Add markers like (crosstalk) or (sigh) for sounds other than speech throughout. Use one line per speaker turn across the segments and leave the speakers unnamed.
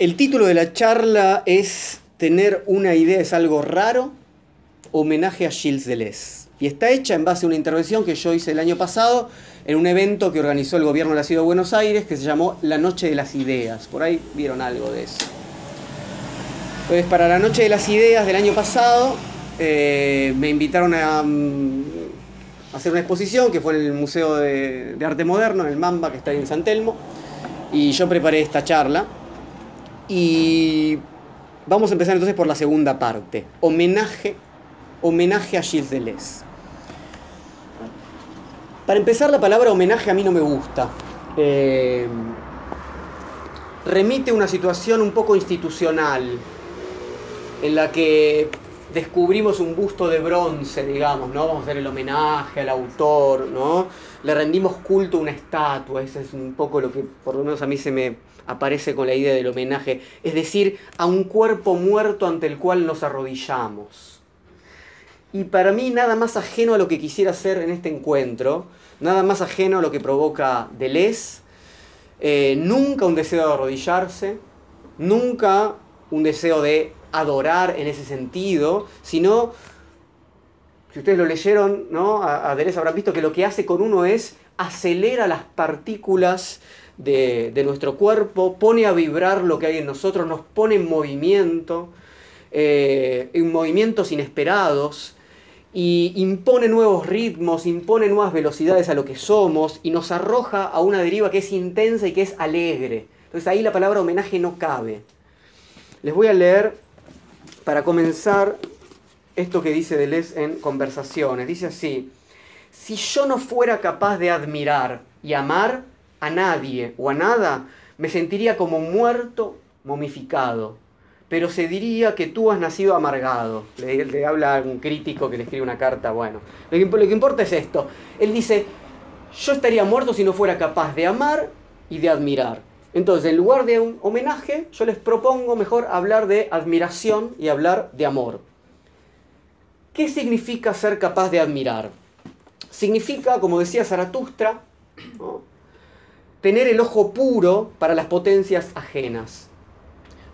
El título de la charla es Tener una idea es algo raro, homenaje a Gilles Deleuze. Y está hecha en base a una intervención que yo hice el año pasado en un evento que organizó el gobierno de la Ciudad de Buenos Aires que se llamó La Noche de las Ideas. Por ahí vieron algo de eso. Entonces, para la Noche de las Ideas del año pasado, eh, me invitaron a, mm, hacer una exposición que fue en el Museo de, de Arte Moderno, en el Mamba, que está ahí en San Telmo. Y yo preparé esta charla. Y vamos a empezar entonces por la segunda parte. Homenaje, homenaje a Gilles Deleuze. Para empezar, la palabra homenaje a mí no me gusta. Eh, remite una situación un poco institucional, en la que descubrimos un busto de bronce, digamos, ¿no? Vamos a hacer el homenaje al autor, ¿no? Le rendimos culto a una estatua, eso es un poco lo que por lo menos a mí se me aparece con la idea del homenaje, es decir, a un cuerpo muerto ante el cual nos arrodillamos. Y para mí nada más ajeno a lo que quisiera hacer en este encuentro, nada más ajeno a lo que provoca Deleuze, eh, nunca un deseo de arrodillarse, nunca un deseo de adorar en ese sentido, sino, si ustedes lo leyeron, ¿no? a, a Deleuze habrán visto que lo que hace con uno es acelera las partículas de, nuestro cuerpo, pone a vibrar lo que hay en nosotros, nos pone en movimiento, eh, en movimientos inesperados, y impone nuevos ritmos, impone nuevas velocidades a lo que somos, y nos arroja a una deriva que es intensa y que es alegre. Entonces ahí la palabra homenaje no cabe. Les voy a leer, para comenzar, esto que dice Deleuze en Conversaciones. Dice así, si yo no fuera capaz de admirar y amar, a nadie o a nada, me sentiría como muerto, momificado. Pero se diría que tú has nacido amargado. Le, habla a un crítico que le escribe una carta. Bueno, lo que, lo que importa es esto. Él dice, yo estaría muerto si no fuera capaz de amar y de admirar. Entonces, en lugar de un homenaje, yo les propongo mejor hablar de admiración y hablar de amor. ¿Qué significa ser capaz de admirar? Significa, como decía Zaratustra, ¿no? Tener el ojo puro para las potencias ajenas.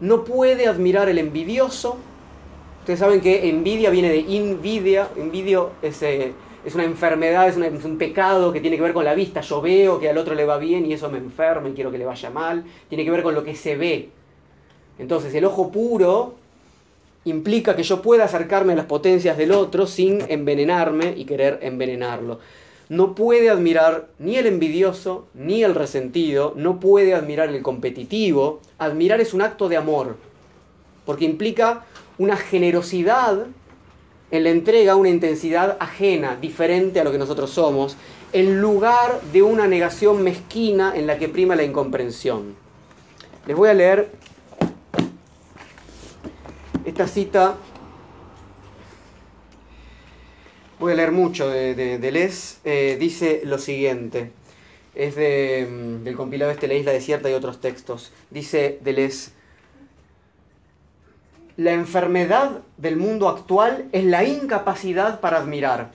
No puede admirar el envidioso. Ustedes saben que envidia viene de invidia. Envidio es, eh, es una enfermedad, es, un pecado que tiene que ver con la vista. Yo veo que al otro le va bien y eso me enferma y quiero que le vaya mal. Tiene que ver con lo que se ve. Entonces el ojo puro implica que yo pueda acercarme a las potencias del otro sin envenenarme y querer envenenarlo no puede admirar ni el envidioso ni el resentido, no puede admirar el competitivo. Admirar es un acto de amor, porque implica una generosidad en la entrega, una intensidad ajena, diferente a lo que nosotros somos, en lugar de una negación mezquina en la que prima la incomprensión. Les voy a leer esta cita voy a leer mucho de, de, eh, dice lo siguiente, es de, mm, del compilado este La Isla Desierta y otros textos, dice Deleuze, la enfermedad del mundo actual es la incapacidad para admirar.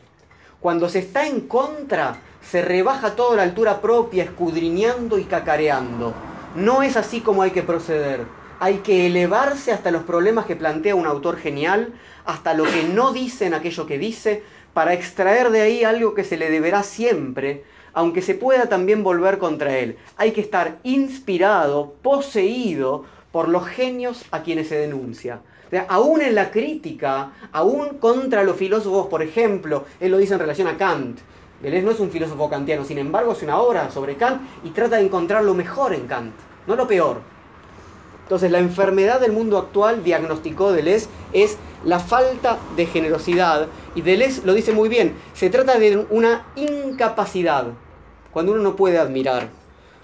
Cuando se está en contra, se rebaja toda la altura propia, escudriñando y cacareando. No es así como hay que proceder. Hay que elevarse hasta los problemas que plantea un autor genial, hasta lo que no dice en aquello que dice, para extraer de ahí algo que se le deberá siempre, aunque se pueda también volver contra él. Hay que estar inspirado, poseído por los genios a quienes se denuncia. O aún en la crítica, aún contra los filósofos, por ejemplo, él lo dice en relación a Kant. Deleuze no es un filósofo kantiano, sin embargo es una obra sobre Kant y trata de encontrar lo mejor en Kant, no lo peor. Entonces la enfermedad del mundo actual, diagnosticó Deleuze, es la falta de generosidad. Y Deleuze lo dice muy bien, se trata de una incapacidad, cuando uno no puede admirar.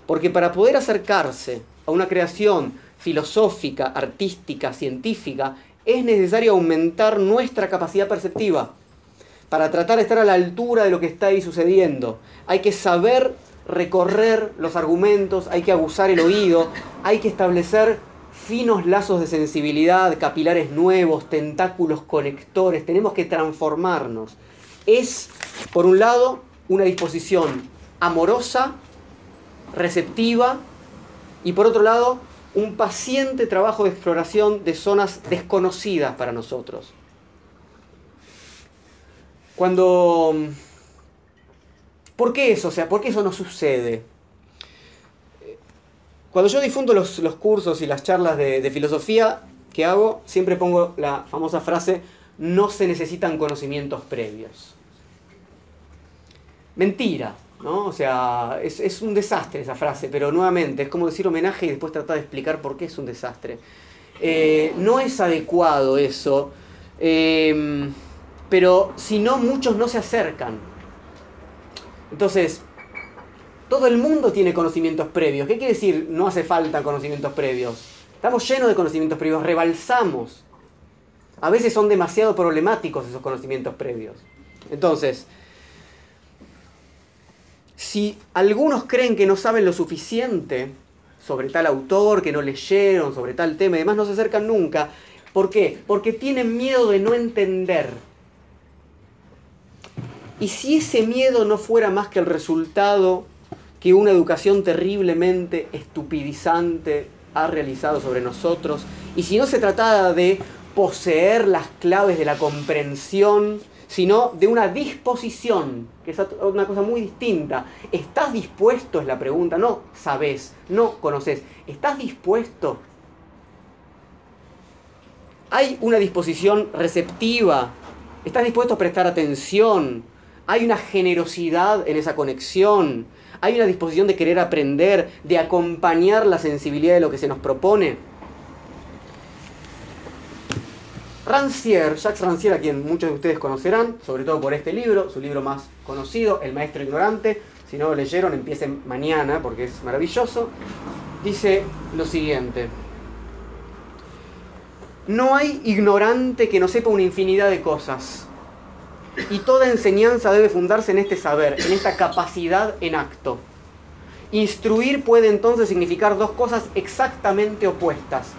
Porque para poder acercarse a una creación filosófica, artística, científica, es necesario aumentar nuestra capacidad perceptiva para tratar de estar a la altura de lo que está ahí sucediendo. Hay que saber recorrer los argumentos, hay que abusar el oído, hay que establecer finos lazos de sensibilidad, capilares nuevos, tentáculos conectores, tenemos que transformarnos. Es, por un lado, una disposición amorosa, receptiva, y por otro lado, un paciente trabajo de exploración de zonas desconocidas para nosotros. Cuando... ¿Por qué eso? O sea, ¿por qué eso no sucede? Cuando yo difundo los, cursos y las charlas de, filosofía que hago, siempre pongo la famosa frase, no se necesitan conocimientos previos. Mentira, ¿no? O sea, es, un desastre esa frase, pero nuevamente es como decir homenaje y después tratar de explicar por qué es un desastre. Eh, no es adecuado eso, eh, pero si no, muchos no se acercan. Entonces, todo el mundo tiene conocimientos previos. ¿Qué quiere decir no hace falta conocimientos previos? Estamos llenos de conocimientos previos, rebalsamos. A veces son demasiado problemáticos esos conocimientos previos. Entonces, si algunos creen que no saben lo suficiente sobre tal autor, que no leyeron, sobre tal tema y demás, no se acercan nunca. ¿Por qué? Porque tienen miedo de no entender. Y si ese miedo no fuera más que el resultado que una educación terriblemente estupidizante ha realizado sobre nosotros, y si no se tratara de poseer las claves de la comprensión sino de una disposición, que es una cosa muy distinta. ¿Estás dispuesto? Es la pregunta, no sabes, no conoces. ¿Estás dispuesto? Hay una disposición receptiva, estás dispuesto a prestar atención, hay una generosidad en esa conexión, hay una disposición de querer aprender, de acompañar la sensibilidad de lo que se nos propone. Rancière, Jacques Rancière, a quien muchos de ustedes conocerán, sobre todo por este libro, su libro más conocido, El Maestro Ignorante. Si no lo leyeron, empiecen mañana porque es maravilloso. Dice lo siguiente. No hay ignorante que no sepa una infinidad de cosas. Y toda enseñanza debe fundarse en este saber, en esta capacidad en acto. Instruir puede entonces significar dos cosas exactamente opuestas.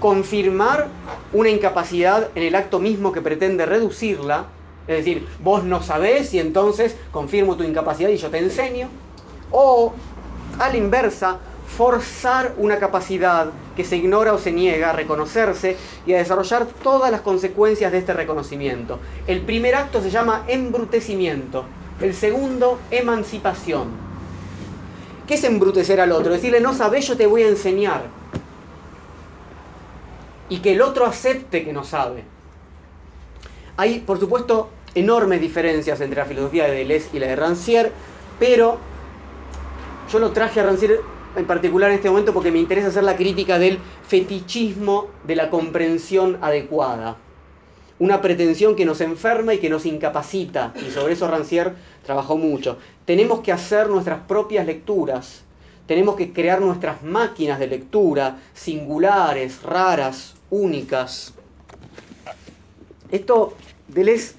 Confirmar una incapacidad en el acto mismo que pretende reducirla, es decir, vos no sabés y entonces confirmo tu incapacidad y yo te enseño, o a la inversa, forzar una capacidad que se ignora o se niega a reconocerse y a desarrollar todas las consecuencias de este reconocimiento. El primer acto se llama embrutecimiento, el segundo, emancipación. ¿Qué es embrutecer al otro? Decirle, no sabés, yo te voy a enseñar y que el otro acepte que no sabe. Hay, por supuesto, enormes diferencias entre la filosofía de Deleuze y la de Rancière, pero yo lo traje a Rancière en particular en este momento porque me interesa hacer la crítica del fetichismo de la comprensión adecuada. Una pretensión que nos enferma y que nos incapacita, y sobre eso Rancière trabajó mucho. Tenemos que hacer nuestras propias lecturas, tenemos que crear nuestras máquinas de lectura, singulares, raras, únicas. Esto Deleuze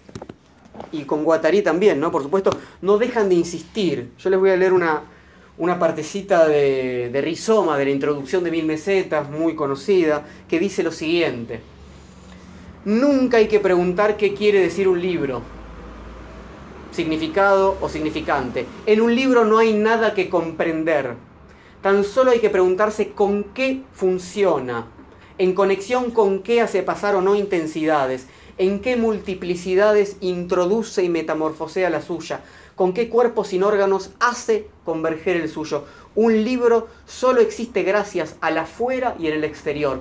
y con Guattari también, ¿no? Por supuesto, no dejan de insistir. Yo les voy a leer una, una partecita de, Rizoma, de la introducción de Mil Mesetas, muy conocida, que dice lo siguiente. Nunca hay que preguntar qué quiere decir un libro, significado o significante. En un libro no hay nada que comprender. Tan solo hay que preguntarse con qué funciona, en conexión con qué hace pasar o no intensidades, en qué multiplicidades introduce y metamorfosea la suya, con qué cuerpos sin órganos hace converger el suyo. Un libro solo existe gracias al afuera y en el exterior.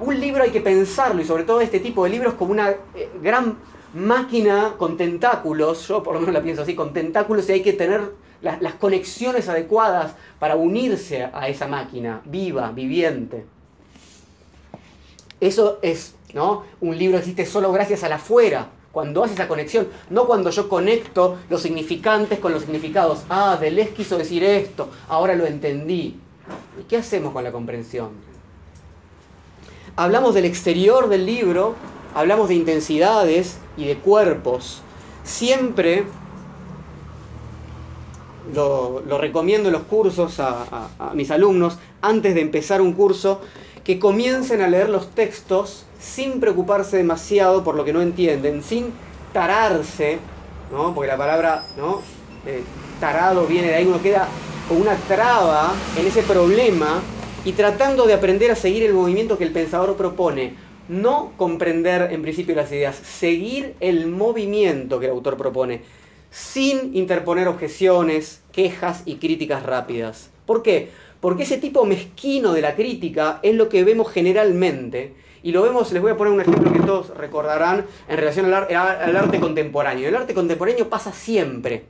Un libro hay que pensarlo y sobre todo este tipo de libros como una eh, gran máquina con tentáculos, yo por lo menos la pienso así, con tentáculos y hay que tener las, conexiones adecuadas para unirse a esa máquina viva, viviente. Eso es, ¿no? Un libro existe solo gracias al afuera, cuando hace esa conexión, no cuando yo conecto los significantes con los significados. Ah, Deleuze quiso decir esto, ahora lo entendí. ¿Y qué hacemos con la comprensión? Hablamos del exterior del libro, hablamos de intensidades y de cuerpos. Siempre lo, recomiendo en los cursos a, mis alumnos, antes de empezar un curso, que comiencen a leer los textos sin preocuparse demasiado por lo que no entienden, sin tararse, ¿no? porque la palabra ¿no? tarado viene de ahí, uno queda con una traba en ese problema y tratando de aprender a seguir el movimiento que el pensador propone. No comprender en principio las ideas, seguir el movimiento que el autor propone, sin interponer objeciones, quejas y críticas rápidas. ¿Por qué? Porque ese tipo mezquino de la crítica es lo que vemos generalmente, y lo vemos, les voy a poner un ejemplo que todos recordarán en relación al, arte contemporáneo. El arte contemporáneo pasa siempre.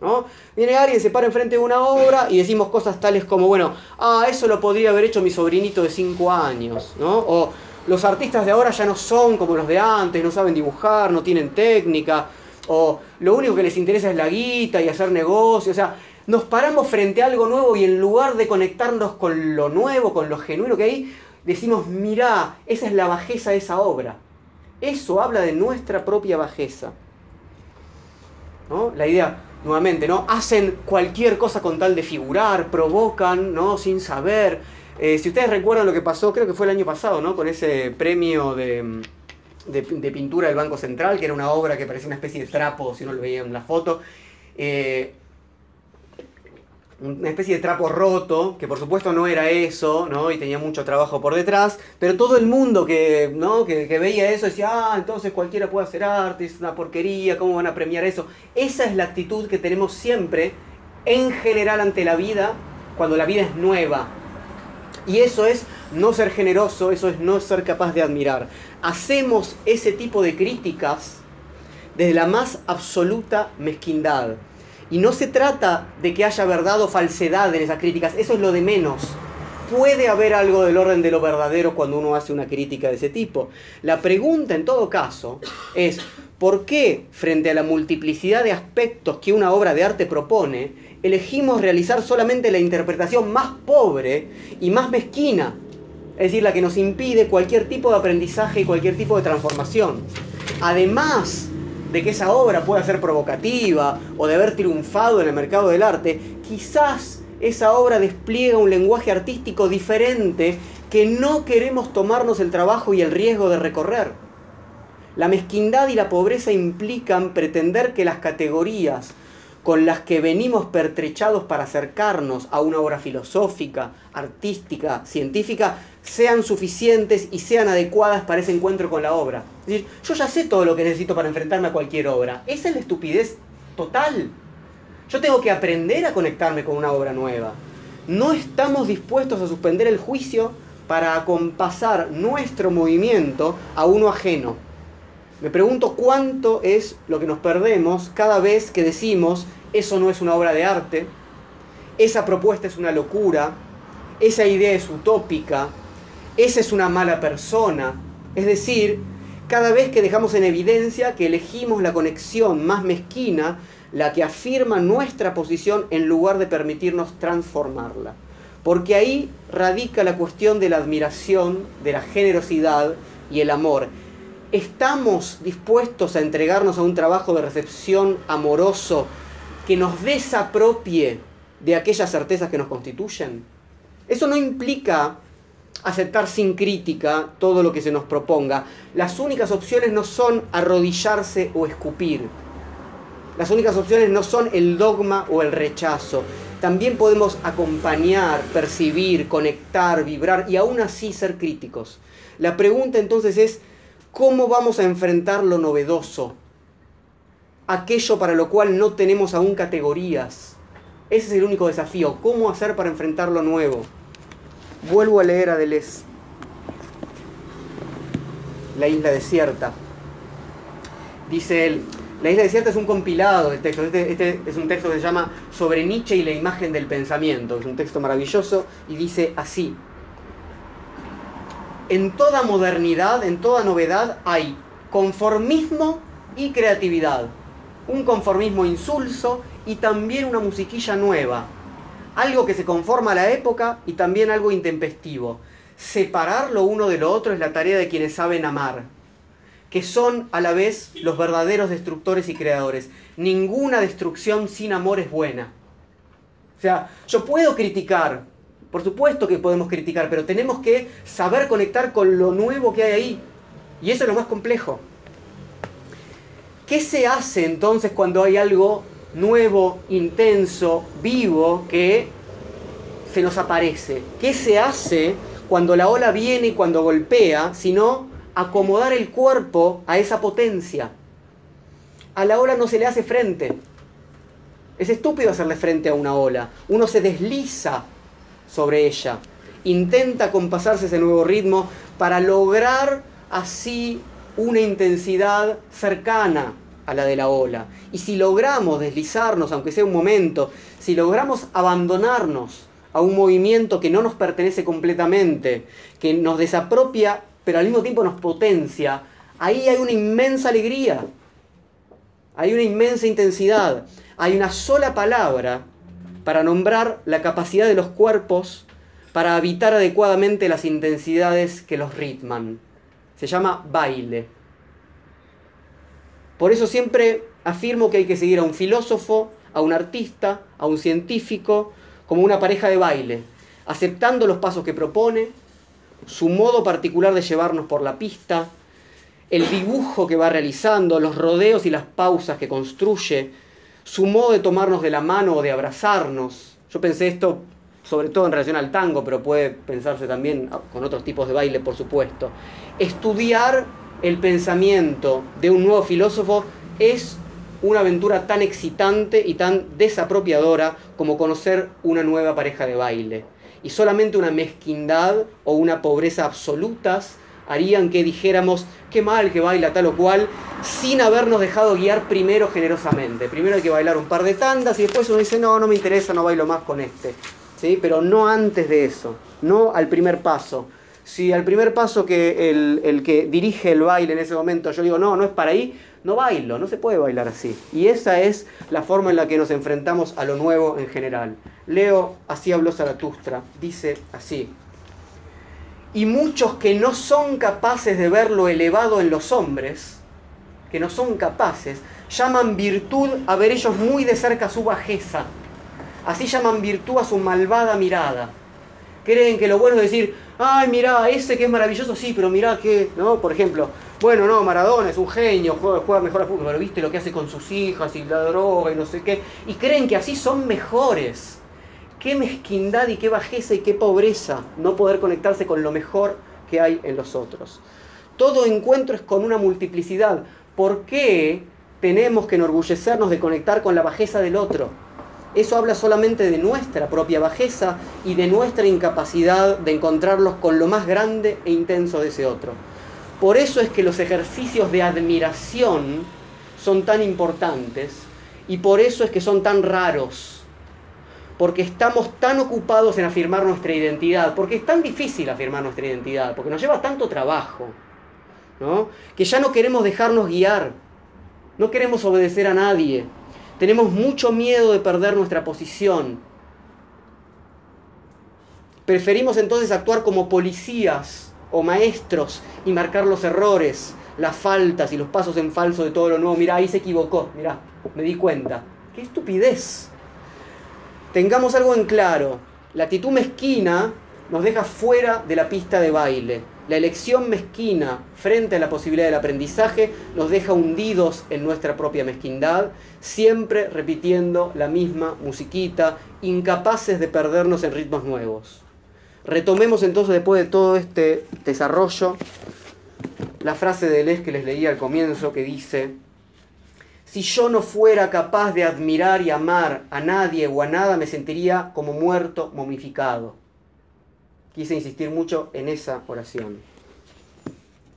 ¿no? Viene alguien, se para enfrente de una obra y decimos cosas tales como, bueno, ah, eso lo podría haber hecho mi sobrinito de 5 años, ¿no? O los artistas de ahora ya no son como los de antes, no saben dibujar, no tienen técnica, o lo único que les interesa es la guita y hacer negocio, o sea, nos paramos frente a algo nuevo y en lugar de conectarnos con lo nuevo, con lo genuino que hay, decimos, mirá, esa es la bajeza de esa obra. Eso habla de nuestra propia bajeza. ¿No? La idea, nuevamente, ¿no? Hacen cualquier cosa con tal de figurar, provocan, ¿no? Sin saber. Eh, si ustedes recuerdan lo que pasó, creo que fue el año pasado, ¿no? Con ese premio de, pintura del Banco Central, que era una obra que parecía una especie de trapo, si uno lo veía en la foto. Eh, una especie de trapo roto, que por supuesto no era eso, ¿no? Y tenía mucho trabajo por detrás, pero todo el mundo que, ¿no? que, veía eso decía, ah, entonces cualquiera puede hacer arte, es una porquería, ¿cómo van a premiar eso? Esa es la actitud que tenemos siempre, en general, ante la vida, cuando la vida es nueva. Y eso es no ser generoso, eso es no ser capaz de admirar. Hacemos ese tipo de críticas desde la más absoluta mezquindad y no se trata de que haya verdad o falsedad en esas críticas, eso es lo de menos. Puede haber algo del orden de lo verdadero cuando uno hace una crítica de ese tipo. La pregunta en todo caso es, ¿por qué frente a la multiplicidad de aspectos que una obra de arte propone, elegimos realizar solamente la interpretación más pobre y más mezquina? Es decir, la que nos impide cualquier tipo de aprendizaje y cualquier tipo de transformación. Además, de que esa obra pueda ser provocativa o de haber triunfado en el mercado del arte, quizás esa obra despliega un lenguaje artístico diferente que no queremos tomarnos el trabajo y el riesgo de recorrer. La mezquindad y la pobreza implican pretender que las categorías con las que venimos pertrechados para acercarnos a una obra filosófica, artística, científica, sean suficientes y sean adecuadas para ese encuentro con la obra. Yo ya sé todo lo que necesito para enfrentarme a cualquier obra. Esa es la estupidez total. Yo tengo que aprender a conectarme con una obra nueva. No estamos dispuestos a suspender el juicio para acompasar nuestro movimiento a uno ajeno. Me pregunto cuánto es lo que nos perdemos cada vez que decimos eso no es una obra de arte, esa propuesta es una locura, esa idea es utópica, esa es una mala persona. Es decir, cada vez que dejamos en evidencia que elegimos la conexión más mezquina, la que afirma nuestra posición en lugar de permitirnos transformarla. Porque ahí radica la cuestión de la admiración, de la generosidad y el amor. ¿Estamos dispuestos a entregarnos a un trabajo de recepción amoroso que nos desapropie de aquellas certezas que nos constituyen? Eso no implica aceptar sin crítica todo lo que se nos proponga. Las únicas opciones no son arrodillarse o escupir. Las únicas opciones no son el dogma o el rechazo. También podemos acompañar, percibir, conectar, vibrar y aún así ser críticos. La pregunta entonces es, ¿cómo vamos a enfrentar lo novedoso? Aquello para lo cual no tenemos aún categorías. Ese es el único desafío, ¿cómo hacer para enfrentar lo nuevo? Vuelvo a leer a Deleuze. La isla desierta. Dice él, la isla desierta es un compilado de textos. Este, este, es un texto que se llama Sobre Nietzsche y la imagen del pensamiento. Es un texto maravilloso y dice así. En toda modernidad, en toda novedad hay conformismo y creatividad. Un conformismo insulso y también una musiquilla nueva, algo que se conforma a la época y también algo intempestivo. Separar lo uno de lo otro es la tarea de quienes saben amar, que son a la vez los verdaderos destructores y creadores. Ninguna destrucción sin amor es buena. O sea, yo puedo criticar, por supuesto que podemos criticar, pero tenemos que saber conectar con lo nuevo que hay ahí. Y eso es lo más complejo. ¿Qué se hace entonces cuando hay algo nuevo, intenso, vivo, que se nos aparece. ¿Qué se hace cuando la ola viene y cuando golpea? Sino acomodar el cuerpo a esa potencia. A la ola no se le hace frente. Es estúpido hacerle frente a una ola. Uno se desliza sobre ella. Intenta compasarse ese nuevo ritmo para lograr así una intensidad cercana a la de la ola. Y si logramos deslizarnos, aunque sea un momento, si logramos abandonarnos a un movimiento que no nos pertenece completamente, que nos desapropia, pero al mismo tiempo nos potencia, ahí hay una inmensa alegría, hay una inmensa intensidad, hay una sola palabra para nombrar la capacidad de los cuerpos para habitar adecuadamente las intensidades que los ritman. Se llama baile. Por eso siempre afirmo que hay que seguir a un filósofo, a un artista, a un científico, como una pareja de baile, aceptando los pasos que propone, su modo particular de llevarnos por la pista, el dibujo que va realizando, los rodeos y las pausas que construye, su modo de tomarnos de la mano o de abrazarnos. Yo pensé esto sobre todo en relación al tango, pero puede pensarse también con otros tipos de baile, por supuesto. Estudiar el pensamiento de un nuevo filósofo es una aventura tan excitante y tan desapropiadora como conocer una nueva pareja de baile. Y solamente una mezquindad o una pobreza absolutas harían que dijéramos qué mal que baila tal o cual, sin habernos dejado guiar primero generosamente. Primero hay que bailar un par de tandas y después uno dice, no, no me interesa, no bailo más con este. ¿Sí? Pero no antes de eso, no al primer paso. Si al primer paso que el, el que dirige el baile en ese momento yo digo, no, no es para ahí, no bailo, no se puede bailar así. Y esa es la forma en la que nos enfrentamos a lo nuevo en general. Leo, así habló Zaratustra, dice así. Y muchos que no son capaces de ver lo elevado en los hombres, que no son capaces, llaman virtud a ver ellos muy de cerca su bajeza. Así llaman virtud a su malvada mirada. Creen que lo bueno es decir, ay, mirá, ese que es maravilloso, sí, pero mirá que, ¿no? Por ejemplo, bueno, no, Maradona es un genio, juega, mejor a fútbol, pero viste lo que hace con sus hijas y la droga y no sé qué. Y creen que así son mejores. Qué mezquindad y qué bajeza y qué pobreza no poder conectarse con lo mejor que hay en los otros. Todo encuentro es con una multiplicidad. ¿Por qué tenemos que enorgullecernos de conectar con la bajeza del otro? Eso habla solamente de nuestra propia bajeza y de nuestra incapacidad de encontrarlos con lo más grande e intenso de ese otro. Por eso es que los ejercicios de admiración son tan importantes y por eso es que son tan raros. Porque estamos tan ocupados en afirmar nuestra identidad, porque es tan difícil afirmar nuestra identidad, porque nos lleva tanto trabajo, ¿no? que ya no queremos dejarnos guiar, no queremos obedecer a nadie, tenemos mucho miedo de perder nuestra posición. Preferimos entonces actuar como policías o maestros y marcar los errores, las faltas y los pasos en falso de todo lo nuevo. Mira, ahí se equivocó, mira, me di cuenta. ¡Qué estupidez! Tengamos algo en claro. La actitud mezquina nos deja fuera de la pista de baile. La elección mezquina frente a la posibilidad del aprendizaje nos deja hundidos en nuestra propia mezquindad, siempre repitiendo la misma musiquita, incapaces de perdernos en ritmos nuevos. Retomemos entonces después de todo este desarrollo la frase de Les que les leía al comienzo que dice, si yo no fuera capaz de admirar y amar a nadie o a nada, me sentiría como muerto, momificado. Quise insistir mucho en esa oración.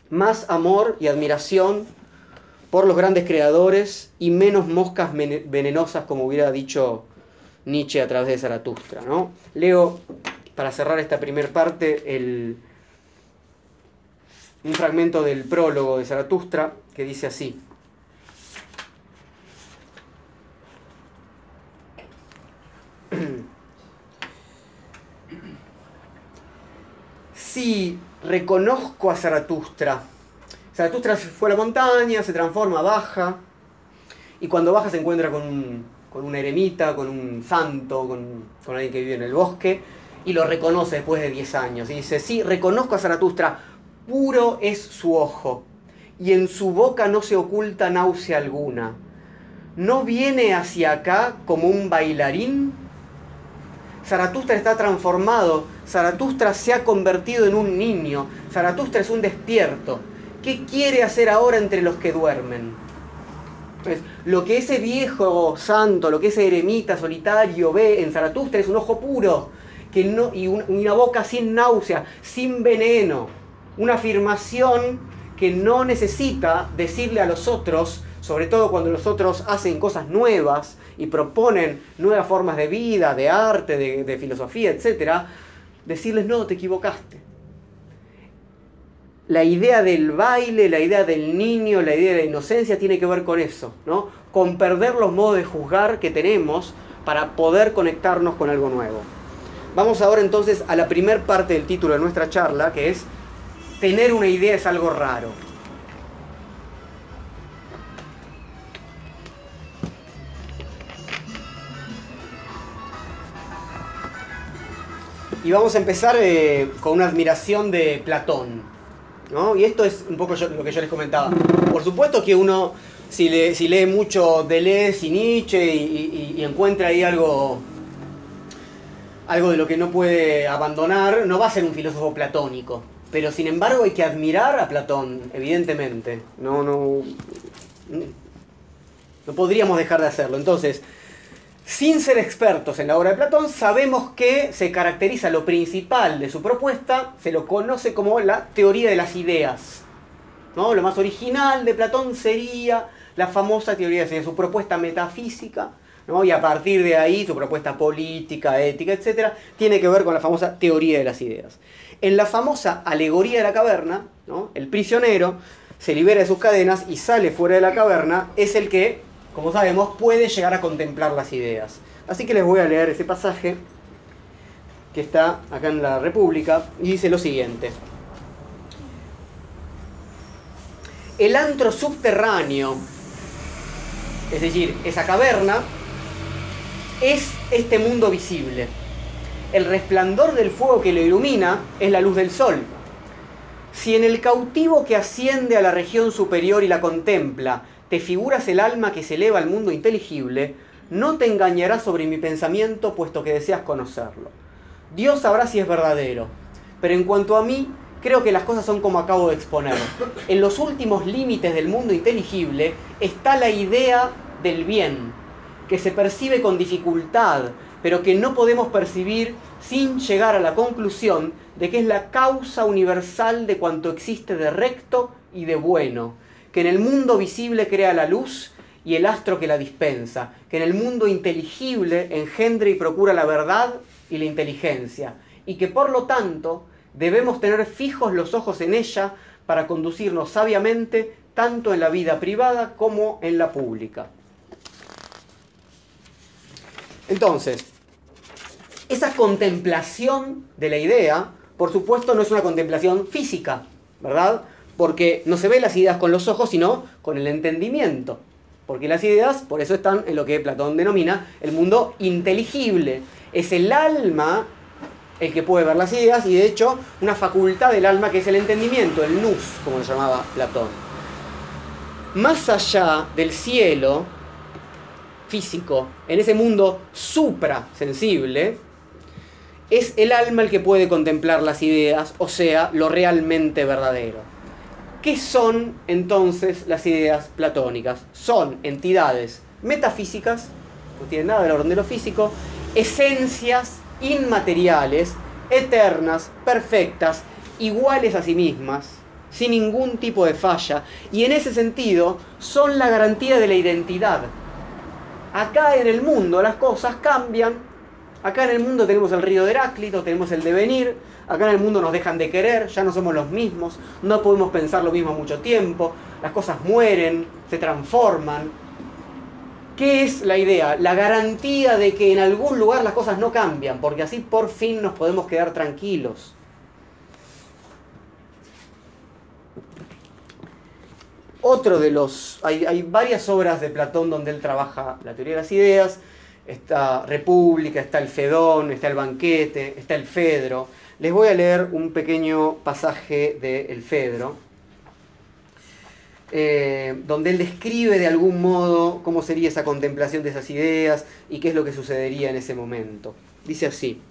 Más amor y admiración por los grandes creadores y menos moscas venenosas, como hubiera dicho Nietzsche a través de Zaratustra. Leo para cerrar esta primera parte, un fragmento del prólogo de Zaratustra que dice así. Si reconozco a Zaratustra, Zaratustra fue a la montaña, se transforma, baja, y cuando baja se encuentra con un, con eremita, con un santo, con, con alguien que vive en el bosque, y lo reconoce después de 10 años. Y dice, sí, reconozco a Zaratustra, puro es su ojo, y en su boca no se oculta náusea alguna. ¿No viene hacia acá como un bailarín? Zaratustra está transformado, Zaratustra se ha convertido en un niño, Zaratustra es un despierto. ¿Qué quiere hacer ahora entre los que duermen? Pues, lo que ese viejo santo, lo que ese eremita solitario ve en Zaratustra es un ojo puro que no, y una boca sin náusea, sin veneno. Una afirmación que no necesita decirle a los otros, sobre todo cuando los otros hacen cosas nuevas y proponen nuevas formas de vida, de arte, de, filosofía, etc., decirles, no, te equivocaste la idea del baile, la idea del niño, la idea de la inocencia tiene que ver con eso, ¿no? Con perder los modos de juzgar que tenemos para poder conectarnos con algo nuevo. Vamos ahora entonces a la primer parte del título de nuestra charla, que es tener una idea es algo raro. Y vamos a empezar eh, con una admiración de Platón. Y esto es un poco lo que yo les comentaba. Por supuesto que uno, si, lee mucho Deleuze y Nietzsche y, encuentra ahí algo, algo de lo que no puede abandonar, no va a ser un filósofo platónico. Pero sin embargo hay que admirar a Platón, evidentemente. No, no, no podríamos dejar de hacerlo. Entonces, sin ser expertos en la obra de Platón, sabemos que se caracteriza lo principal de su propuesta, se lo conoce como la teoría de las ideas. ¿no? Lo más original de Platón sería la famosa teoría de su propuesta metafísica, ¿no? y a partir de ahí su propuesta política, ética, etc., tiene que ver con la famosa teoría de las ideas. En la famosa alegoría de la caverna, ¿no? el prisionero se libera de sus cadenas y sale fuera de la caverna, es el que como sabemos, puede llegar a contemplar las ideas. Así que les voy a leer ese pasaje que está acá en la República y dice lo siguiente. El antro subterráneo, es decir, esa caverna, es este mundo visible. El resplandor del fuego que lo ilumina es la luz del sol. Si en el cautivo que asciende a la región superior y la contempla te figuras el alma que se eleva al mundo inteligible, no te engañarás sobre mi pensamiento puesto que deseas conocerlo. Dios sabrá si es verdadero, pero en cuanto a mí, creo que las cosas son como acabo de exponer. En los últimos límites del mundo inteligible está la idea del bien, que se percibe con dificultad, pero que no podemos percibir sin llegar a la conclusión de que es la causa universal de cuanto existe de recto y de bueno, que en el mundo visible crea la luz y el astro que la dispensa, que en el mundo inteligible engendra y procura la verdad y la inteligencia, y que por lo tanto debemos tener fijos los ojos en ella para conducirnos sabiamente tanto en la vida privada como en la pública. Entonces, esa contemplación de la idea, por supuesto, no es una contemplación física, ¿verdad? Porque no se ve las ideas con los ojos, sino con el entendimiento. Porque las ideas, por eso están en lo que Platón denomina el mundo inteligible. Es el alma el que puede ver las ideas y de hecho una facultad del alma que es el entendimiento, el nous, como lo llamaba Platón. Más allá del cielo físico, en ese mundo suprasensible, es el alma el que puede contemplar las ideas, o sea, lo realmente verdadero. ¿Qué son entonces las ideas platónicas? Son entidades metafísicas, no tienen nada del orden de lo físico, esencias inmateriales, eternas, perfectas, iguales a sí mismas, sin ningún tipo de falla, y en ese sentido son la garantía de la identidad. Acá en el mundo las cosas cambian, acá en el mundo tenemos el río de Heráclito, tenemos el devenir, Acá en el mundo nos dejan de querer, ya no somos los mismos, no podemos pensar lo mismo mucho tiempo, las cosas mueren, se transforman. ¿Qué es la idea? La garantía de que en algún lugar las cosas no cambian, porque así por fin nos podemos quedar tranquilos. Otro de los... Hay, hay varias obras de Platón donde él trabaja la teoría de las ideas. Está República, está el Fedón, está el Banquete, está el Fedro. Les voy a leer un pequeño pasaje de El Fedro, eh, donde él describe de algún modo cómo sería esa contemplación de esas ideas y qué es lo que sucedería en ese momento. Dice así.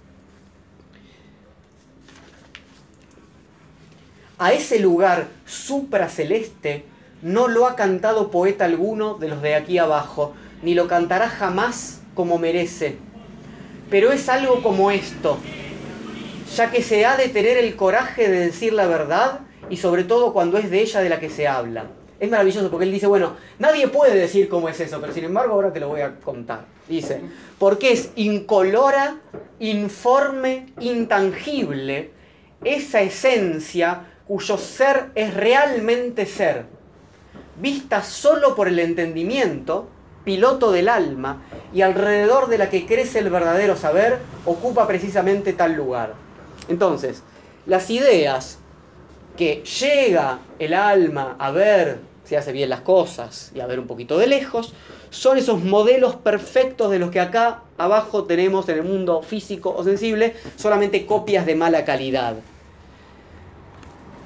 A ese lugar supraceleste no lo ha cantado poeta alguno de los de aquí abajo, ni lo cantará jamás como merece. Pero es algo como esto, ya que se ha de tener el coraje de decir la verdad y sobre todo cuando es de ella de la que se habla. Es maravilloso porque él dice, bueno, nadie puede decir cómo es eso, pero sin embargo ahora te lo voy a contar. Dice, porque es incolora, informe, intangible, esa esencia cuyo ser es realmente ser, vista solo por el entendimiento, piloto del alma, y alrededor de la que crece el verdadero saber, ocupa precisamente tal lugar. Entonces, las ideas que llega el alma a ver si hace bien las cosas y a ver un poquito de lejos, son esos modelos perfectos de los que acá abajo tenemos en el mundo físico o sensible, solamente copias de mala calidad.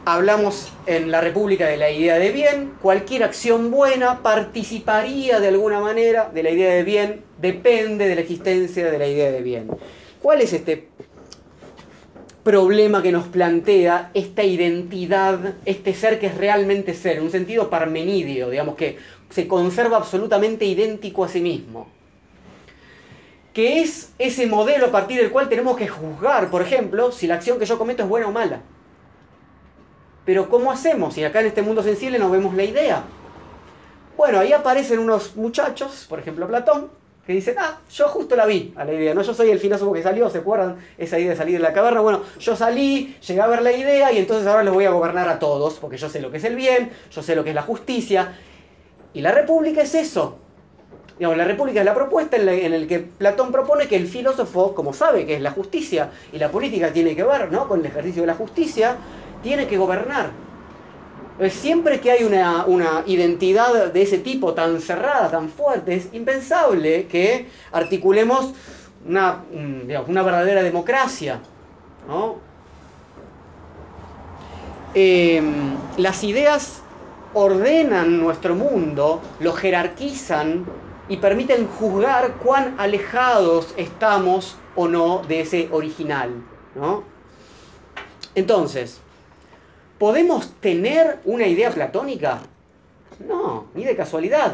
Hablamos en la República de la idea de bien, cualquier acción buena participaría de alguna manera de la idea de bien, depende de la existencia de la idea de bien. ¿Cuál es este problema que nos plantea esta identidad, este ser que es realmente ser, en un sentido parmenidio, digamos que se conserva absolutamente idéntico a sí mismo. Que es ese modelo a partir del cual tenemos que juzgar, por ejemplo, si la acción que yo cometo es buena o mala. Pero ¿cómo hacemos? Y acá en este mundo sensible no vemos la idea. Bueno, ahí aparecen unos muchachos, por ejemplo Platón, que dicen, ah, yo justo la vi a la idea, ¿no? Yo soy el filósofo que salió, ¿se acuerdan? Esa idea de salir de la caverna. Bueno, yo salí, llegué a ver la idea y entonces ahora les voy a gobernar a todos, porque yo sé lo que es el bien, yo sé lo que es la justicia. Y la república es eso. Digamos, la república es la propuesta en la, en que Platón propone que el filósofo, como sabe que es la justicia y la política tiene que ver ¿no? con el ejercicio de la justicia, tiene que gobernar. Siempre que hay una, identidad de ese tipo tan cerrada, tan fuerte, es impensable que articulemos una, una verdadera democracia. Em, las ideas ordenan nuestro mundo, lo jerarquizan y permiten juzgar cuán alejados estamos o no de ese original. Entonces, ¿Podemos tener una idea platónica? No, ni de casualidad.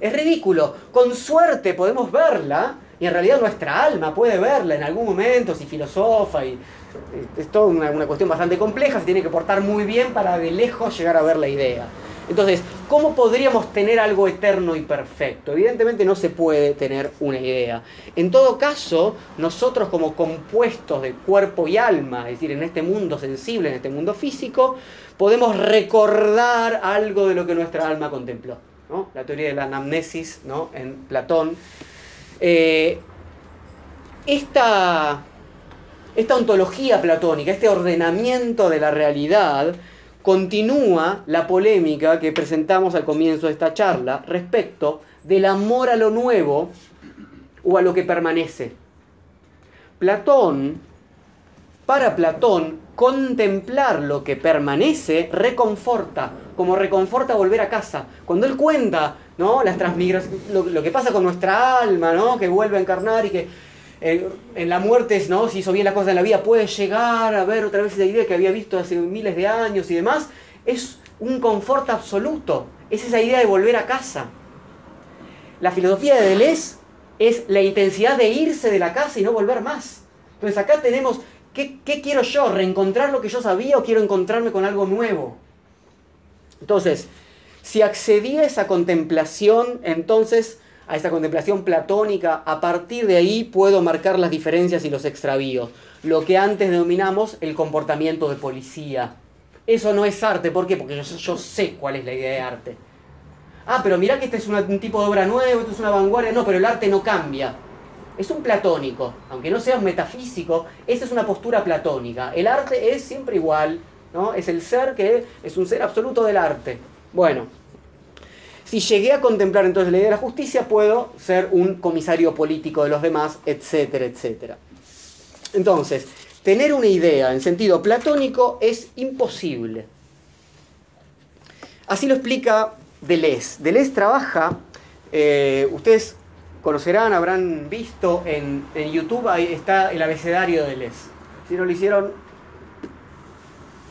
Es ridículo. Con suerte podemos verla y en realidad nuestra alma puede verla en algún momento si filosofa y eh, es toda una, una cuestión bastante compleja, se tiene que portar muy bien para de lejos llegar a ver la idea. Entonces, ¿cómo podríamos tener algo eterno y perfecto? Evidentemente no se puede tener una idea. En todo caso, nosotros como compuestos de cuerpo y alma, es decir, en este mundo sensible, en este mundo físico, podemos recordar algo de lo que nuestra alma contempló. La teoría de la anamnesis ¿no? en Platón. Eh, esta, esta ontología platónica, este ordenamiento de la realidad, continúa la polémica que presentamos al comienzo de esta charla respecto del amor a lo nuevo o a lo que permanece. Platón, para Platón, contemplar lo que permanece reconforta, como reconforta volver a casa. Cuando él cuenta ¿no? Las transmigraciones, lo, que pasa con nuestra alma, ¿no? que vuelve a encarnar y que en la muerte, ¿no? si hizo bien la cosa en la vida, puede llegar a ver otra vez esa idea que había visto hace miles de años y demás, es un confort absoluto, es esa idea de volver a casa. La filosofía de Deleuze es la intensidad de irse de la casa y no volver más. Entonces acá tenemos, ¿qué, ¿qué, quiero yo? ¿Reencontrar lo que yo sabía o quiero encontrarme con algo nuevo? Entonces, si accedí a esa contemplación, entonces a esta contemplación platónica, a partir de ahí puedo marcar las diferencias y los extravíos, lo que antes denominamos el comportamiento de policía. Eso no es arte, ¿por qué? Porque yo, sé cuál es la idea de arte. Ah, pero mira que este es un tipo de obra nueva, esto es una vanguardia, no, pero el arte no cambia. Es un platónico, aunque no sea un metafísico, esa es una postura platónica. El arte es siempre igual, ¿no? Es el ser que es un ser absoluto del arte. Bueno, si llegué a contemplar entonces la idea de la justicia, puedo ser un comisario político de los demás, etcétera, etcétera. Entonces, tener una idea en sentido platónico es imposible. Así lo explica Deleuze. Deleuze trabaja, eh, ustedes conocerán, habrán visto en, en YouTube, ahí está el abecedario de Deleuze. Si no lo hicieron,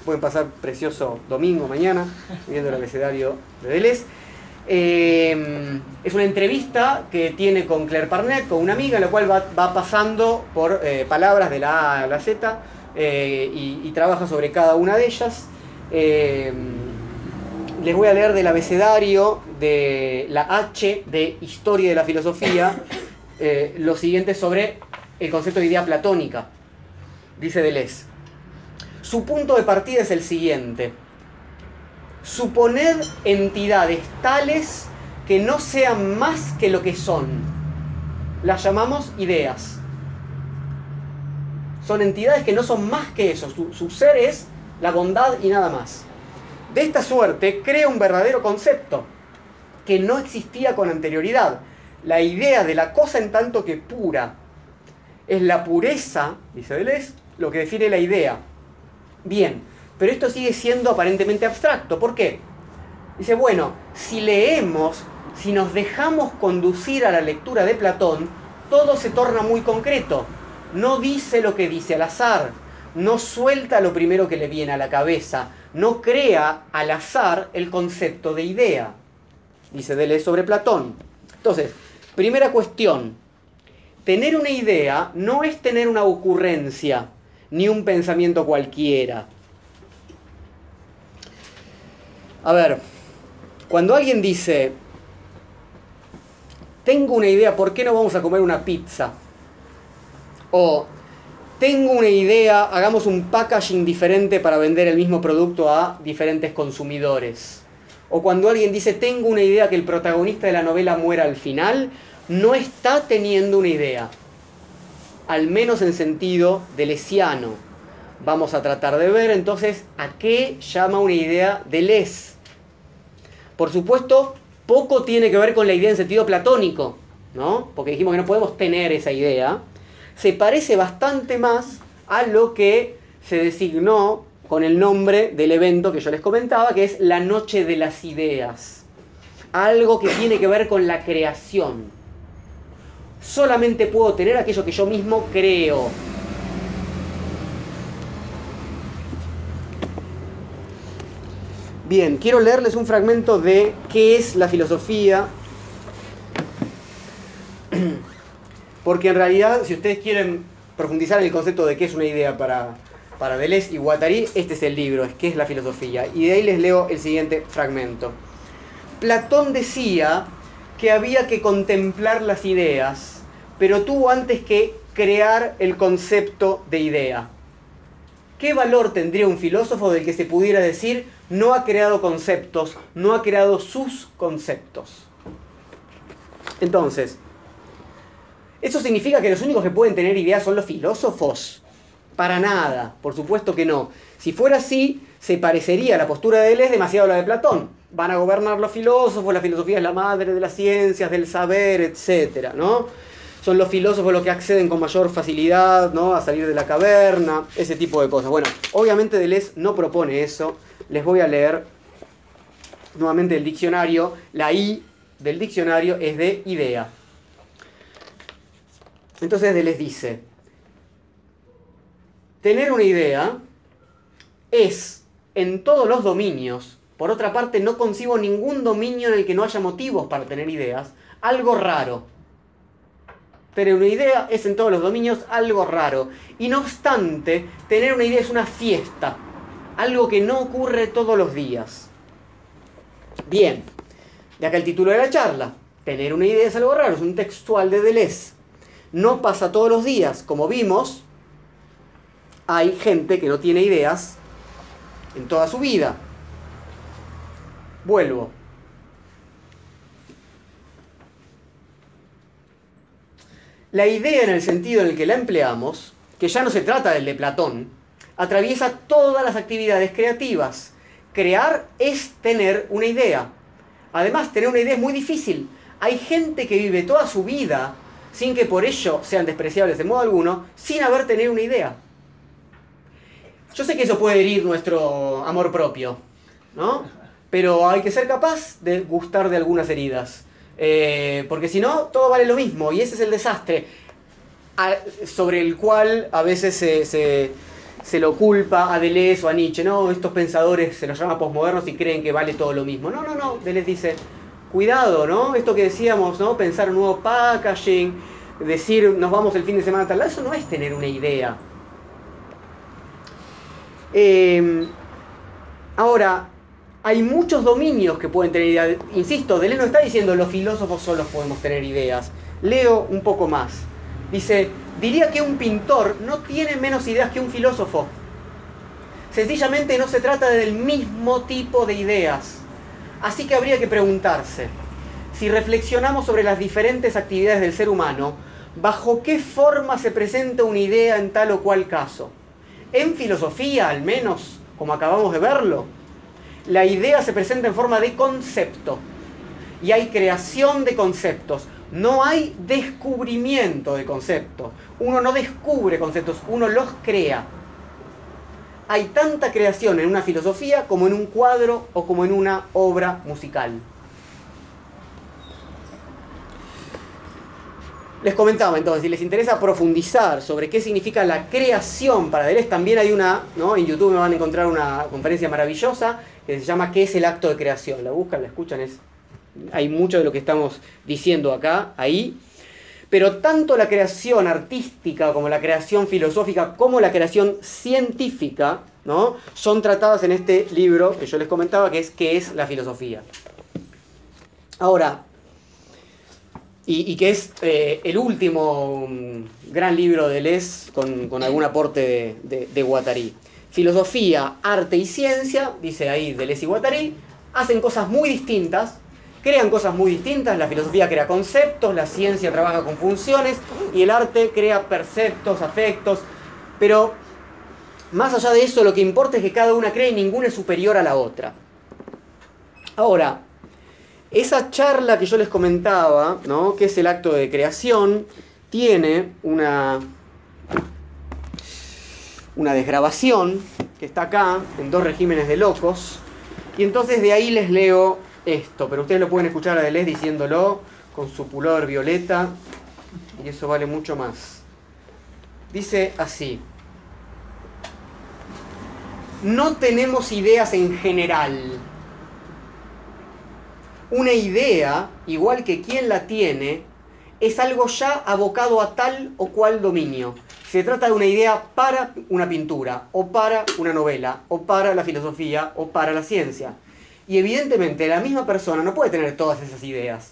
pueden pasar precioso domingo, mañana, viendo el abecedario de Deleuze. Eh, es una entrevista que tiene con Claire Parnet, con una amiga, en la cual va, pasando por eh, palabras de la A a la Z eh, y, y, trabaja sobre cada una de ellas. les voy a leer del abecedario de la H de Historia de la Filosofía lo siguiente sobre el concepto de idea platónica. Dice Deleuze. Su punto de partida es el siguiente suponer entidades tales que no sean más que lo que son. Las llamamos ideas. Son entidades que no son más que eso. Su, ser es la bondad y nada más. De esta suerte crea un verdadero concepto que no existía con anterioridad. La idea de la cosa en tanto que pura. Es la pureza, dice Deleuze, lo que define la idea. Bien, pero esto sigue siendo aparentemente abstracto. ¿Por qué? Dice, bueno, si leemos, si nos dejamos conducir a la lectura de Platón, todo se torna muy concreto. No dice lo que dice al azar, no suelta lo primero que le viene a la cabeza, no crea al azar el concepto de idea. Dice Deleuze sobre Platón. Entonces, primera cuestión, tener una idea no es tener una ocurrencia, ni un pensamiento cualquiera. A ver, cuando alguien dice, tengo una idea, ¿por qué no vamos a comer una pizza? O tengo una idea, hagamos un packaging diferente para vender el mismo producto a diferentes consumidores. O cuando alguien dice, tengo una idea que el protagonista de la novela muera al final, no está teniendo una idea. Al menos en sentido de lesiano. Vamos a tratar de ver entonces a qué llama una idea de Les. Por supuesto, poco tiene que ver con la idea en sentido platónico, ¿no? Porque dijimos que no podemos tener esa idea. Se parece bastante más a lo que se designó con el nombre del evento que yo les comentaba, que es la Noche de las Ideas. Algo que tiene que ver con la creación. Solamente puedo tener aquello que yo mismo creo. Bien, quiero leerles un fragmento de qué es la filosofía, (clears throat) porque en realidad, si ustedes quieren profundizar en el concepto de qué es una idea para, para Deleuze y Guattari, este es el libro, es qué es la filosofía. Y de ahí les leo el siguiente fragmento. Platón decía que había que contemplar las ideas, pero tuvo antes que crear el concepto de idea. ¿Qué valor tendría un filósofo del que se pudiera decir no ha creado conceptos, no ha creado sus conceptos? Entonces, ¿eso significa que los únicos que pueden tener ideas son los filósofos? Para nada, por supuesto que no. Si fuera así, se parecería la postura de Deleuze demasiado a la de Platón. Van a gobernar los filósofos, la filosofía es la madre de las ciencias, del saber, etc. ¿no? Son los filósofos los que acceden con mayor facilidad ¿no? a salir de la caverna, ese tipo de cosas. Bueno, obviamente Deleuze no propone eso. Les voy a leer nuevamente el diccionario. La I del diccionario es de idea. Entonces Deleuze dice, tener una idea es en todos los dominios, por otra parte no concibo ningún dominio en el que no haya motivos para tener ideas, algo raro Tener una idea es en todos los dominios algo raro. Y no obstante, tener una idea es una fiesta. Algo que no ocurre todos los días. Bien, de acá el título de la charla. Tener una idea es algo raro, es un textual de Deleuze. No pasa todos los días. Como vimos, hay gente que no tiene ideas en toda su vida. Vuelvo. La idea en el sentido en el que la empleamos, que ya no se trata del de Platón, atraviesa todas las actividades creativas. Crear es tener una idea. Además, tener una idea es muy difícil. Hay gente que vive toda su vida sin que por ello sean despreciables de modo alguno, sin haber tenido una idea. Yo sé que eso puede herir nuestro amor propio, ¿no? Pero hay que ser capaz de gustar de algunas heridas. Eh, porque si no, todo vale lo mismo y ese es el desastre sobre el cual a veces se, lo culpa a Deleuze o a Nietzsche. No, estos pensadores se los llama posmodernos y creen que vale todo lo mismo. No, no, no. Deleuze dice, cuidado, ¿no? Esto que decíamos, ¿no? Pensar un nuevo packaging, decir nos vamos el fin de semana tal, eso no es tener una idea. Em, ahora, hay muchos dominios que pueden tener ideas. Insisto, Deleuze no está diciendo los filósofos solos podemos tener ideas. Leo un poco más. Dice, diría que un pintor no tiene menos ideas que un filósofo. Sencillamente no se trata del mismo tipo de ideas. Así que habría que preguntarse, si reflexionamos sobre las diferentes actividades del ser humano, ¿bajo qué forma se presenta una idea en tal o cual caso? En filosofía, al menos, como acabamos de verlo, la idea se presenta en forma de concepto y hay creación de conceptos. No hay descubrimiento de conceptos. Uno no descubre conceptos, uno los crea. Hay tanta creación en una filosofía como en un cuadro o como en una obra musical. Les comentaba entonces, si les interesa profundizar sobre qué significa la creación para Deleuze, también hay una, en YouTube me van a encontrar una conferencia maravillosa que se llama ¿Qué es el acto de creación? La buscan, la escuchan, es hay mucho de lo que estamos diciendo acá, ahí. Pero tanto la creación artística como la creación filosófica como la creación científica ¿no? son tratadas en este libro que yo les comentaba, que es ¿Qué es la filosofía? Ahora, y, que es eh, el último mm, gran libro de Les con, algún aporte de, de, Guattari. Filosofía, arte y ciencia, dice ahí Deleuze y Guattari, hacen cosas muy distintas, crean cosas muy distintas, la filosofía crea conceptos, la ciencia trabaja con funciones y el arte crea perceptos, afectos, pero más allá de eso lo que importa es que cada una cree y ninguna es superior a la otra. Ahora, esa charla que yo les comentaba, ¿no? que es el acto de creación, tiene una, una desgrabación que está acá, en dos regímenes de locos, y entonces de ahí les leo esto, pero ustedes lo pueden escuchar a Deleuze diciéndolo con su pulor violeta y eso vale mucho más. Dice así, no tenemos ideas en general. Una idea, igual que quien la tiene, es algo ya abocado a tal o cual dominio. Se trata de una idea para una pintura, o para una novela, o para la filosofía, o para la ciencia. Y evidentemente la misma persona no puede tener todas esas ideas.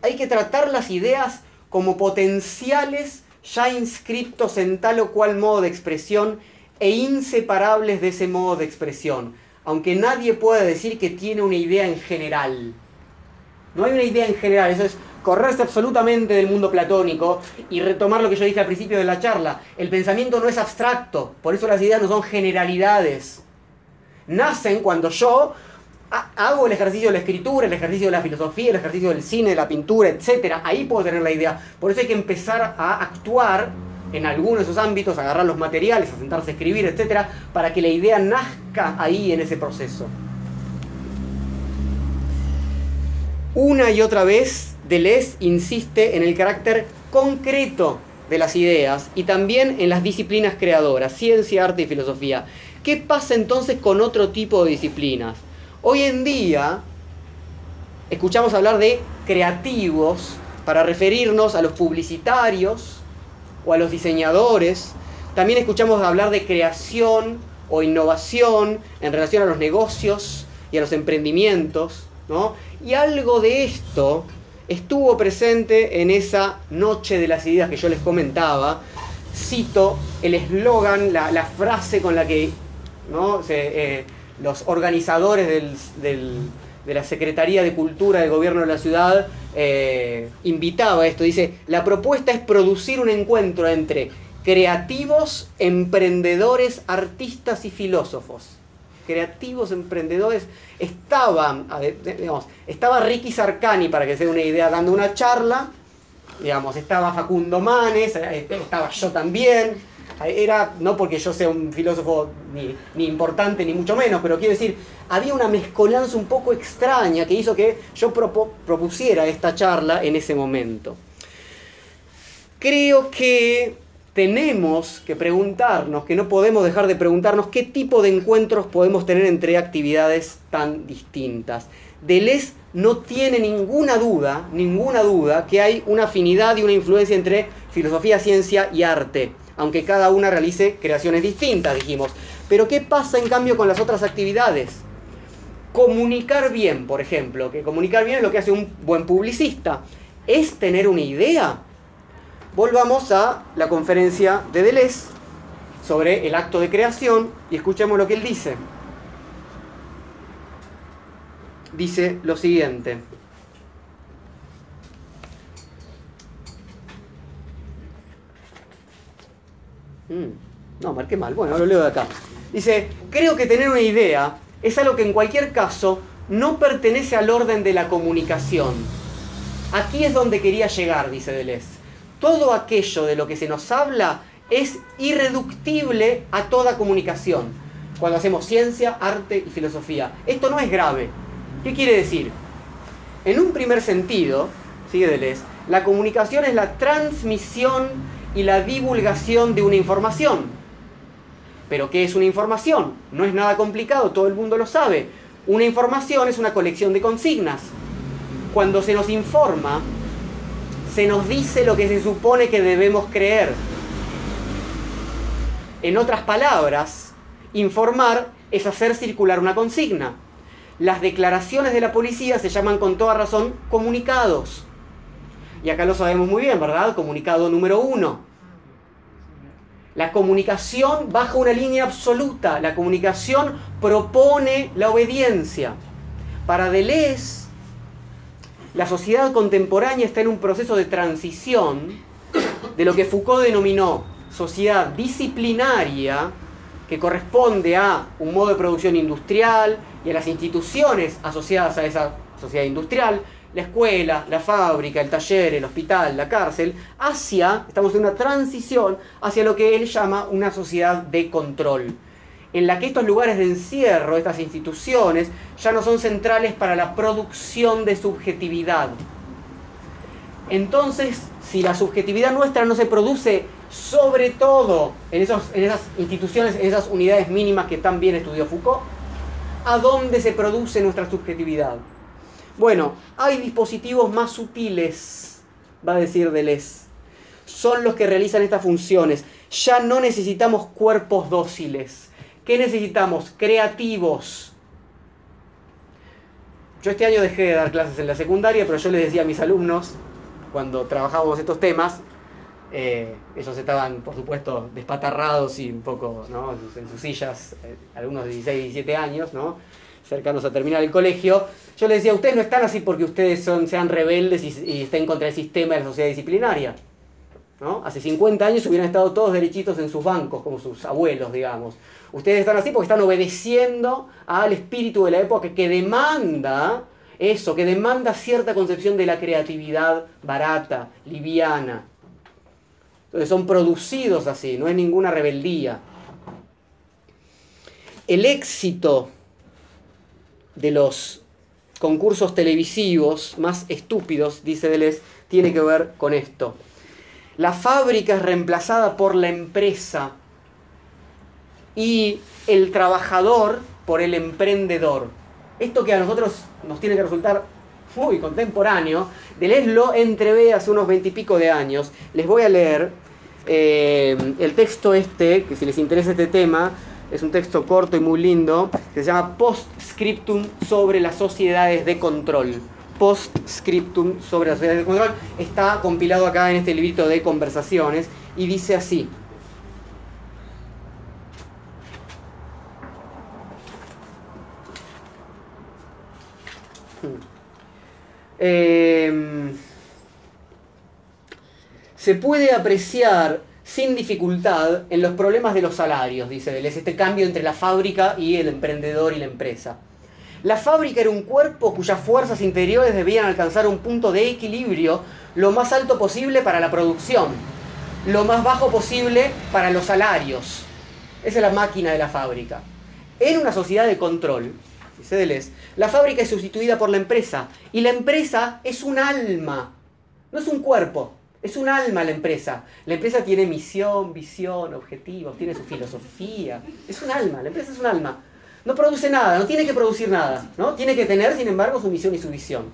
Hay que tratar las ideas como potenciales ya inscriptos en tal o cual modo de expresión e inseparables de ese modo de expresión, aunque nadie pueda decir que tiene una idea en general. No hay una idea en general, eso es correrse absolutamente del mundo platónico y retomar lo que yo dije al principio de la charla. El pensamiento no es abstracto, por eso las ideas no son generalidades. Nacen cuando yo hago el ejercicio de la escritura, el ejercicio de la filosofía, el ejercicio del cine, de la pintura, etc. Ahí puedo tener la idea. Por eso hay que empezar a actuar en algunos de esos ámbitos, agarrar los materiales, a sentarse a escribir, etc. Para que la idea nazca ahí en ese proceso. Una y otra vez, Deleuze insiste en el carácter concreto de las ideas y también en las disciplinas creadoras, ciencia, arte y filosofía. ¿Qué pasa entonces con otro tipo de disciplinas? Hoy en día escuchamos hablar de creativos para referirnos a los publicitarios o a los diseñadores. También escuchamos hablar de creación o innovación en relación a los negocios y a los emprendimientos. Y algo de esto estuvo presente en esa noche de las ideas que yo les comentaba. Cito el eslogan, la, frase con la que eh, los organizadores de la Secretaría de Cultura del Gobierno de la Ciudad eh, invitaba esto. Dice, la propuesta es producir un encuentro entre creativos, emprendedores, artistas y filósofos. Creativos, emprendedores. Estaban, digamos, estaba Ricky Sarcani, para que se una idea, dando una charla. Digamos, estaba Facundo Manes, eh, estaba yo también Era, no porque yo sea un filósofo ni, importante, ni mucho menos, pero quiero decir, había una mezcolanza un poco extraña que hizo que yo propusiera esta charla en ese momento. Creo que tenemos que preguntarnos, que no podemos dejar de preguntarnos qué tipo de encuentros podemos tener entre actividades tan distintas. Deleuze no tiene ninguna duda, ninguna duda, que hay una afinidad y una influencia entre filosofía, ciencia y arte, aunque cada una realice creaciones distintas, dijimos. Pero ¿qué pasa en cambio con las otras actividades? Comunicar bien, por ejemplo, que comunicar bien es lo que hace un buen publicista, es tener una idea volvamos a la conferencia de Deleuze sobre el acto de creación y escuchemos lo que él dice. Dice lo siguiente. Mm, no, marqué mal. Bueno, lo leo de acá. Dice, creo que tener una idea es algo que en cualquier caso no pertenece al orden de la comunicación. Aquí es donde quería llegar, dice Deleuze todo aquello de lo que se nos habla es irreductible a toda comunicación. Cuando hacemos ciencia, arte y filosofía. Esto no es grave. ¿Qué quiere decir? En un primer sentido, sigue Deleuze, la comunicación es la transmisión y la divulgación de una información. Pero ¿qué es una información? No es nada complicado, todo el mundo lo sabe. Una información es una colección de consignas. Cuando se nos informa, se nos dice lo que se supone que debemos creer. En otras palabras, informar es hacer circular una consigna. Las declaraciones de la policía se llaman con toda razón comunicados. Y acá lo sabemos muy bien, ¿verdad? Comunicado número uno. La comunicación baja una línea absoluta. La comunicación propone la obediencia. Para Deleuze, la sociedad contemporánea está en un proceso de transición de lo que Foucault denominó sociedad disciplinaria, que corresponde a un modo de producción industrial y a las instituciones asociadas a esa sociedad industrial, la escuela, la fábrica, el taller, el hospital, la cárcel, hacia, estamos en una transición hacia lo que él llama una sociedad de control en la que estos lugares de encierro, estas instituciones, ya no son centrales para la producción de subjetividad. Entonces, si la subjetividad nuestra no se produce sobre todo en, esas instituciones, en esas unidades mínimas que tan bien estudió Foucault, ¿a dónde se produce nuestra subjetividad? Bueno, hay dispositivos más sutiles, va a decir Deleuze. Son los que realizan estas funciones. Ya no necesitamos cuerpos dóciles ¿Qué necesitamos? Creativos. Yo este año dejé de dar clases en la secundaria, pero yo les decía a mis alumnos, cuando trabajábamos estos temas, eh, ellos estaban, por supuesto, despatarrados y un poco en sus sillas, eh, algunos de 16, 17 años, ¿no? cercanos a terminar el colegio. Yo les decía, ustedes no están así porque ustedes son, sean rebeldes y, y estén contra el sistema de la sociedad disciplinaria. Hace 50 años hubieran estado todos derechitos en sus bancos, como sus abuelos, digamos. Ustedes están así porque están obedeciendo al espíritu de la época que demanda eso, que demanda cierta concepción de la creatividad barata, liviana. Entonces son producidos así, no es ninguna rebeldía. El éxito de los concursos televisivos más estúpidos, dice Deleuze, tiene que ver con esto. La fábrica es reemplazada por la empresa y el trabajador por el emprendedor. Esto que a nosotros nos tiene que resultar muy contemporáneo, Deleuze lo entrevé hace unos veintipico de años. Les voy a leer eh, el texto este, que si les interesa este tema, es un texto corto y muy lindo, que se llama Postscriptum sobre las sociedades de control. Postscriptum sobre las sociedades de control está compilado acá en este librito de conversaciones y dice así. Em, se puede apreciar sin dificultad en los problemas de los salarios, dice Deleuze, este cambio entre la fábrica y el emprendedor y la empresa. La fábrica era un cuerpo cuyas fuerzas interiores debían alcanzar un punto de equilibrio lo más alto posible para la producción. lo más bajo posible para los salarios. Esa es la máquina de la fábrica. En una sociedad de control, dice Deleuze, la fábrica es sustituida por la empresa y la empresa es un alma, no es un cuerpo, es un alma la empresa. La empresa tiene misión, visión, objetivos, tiene su filosofía. Es un alma, la empresa es un alma. No produce nada, no tiene que producir nada, ¿no? Tiene que tener, sin embargo, su misión y su visión.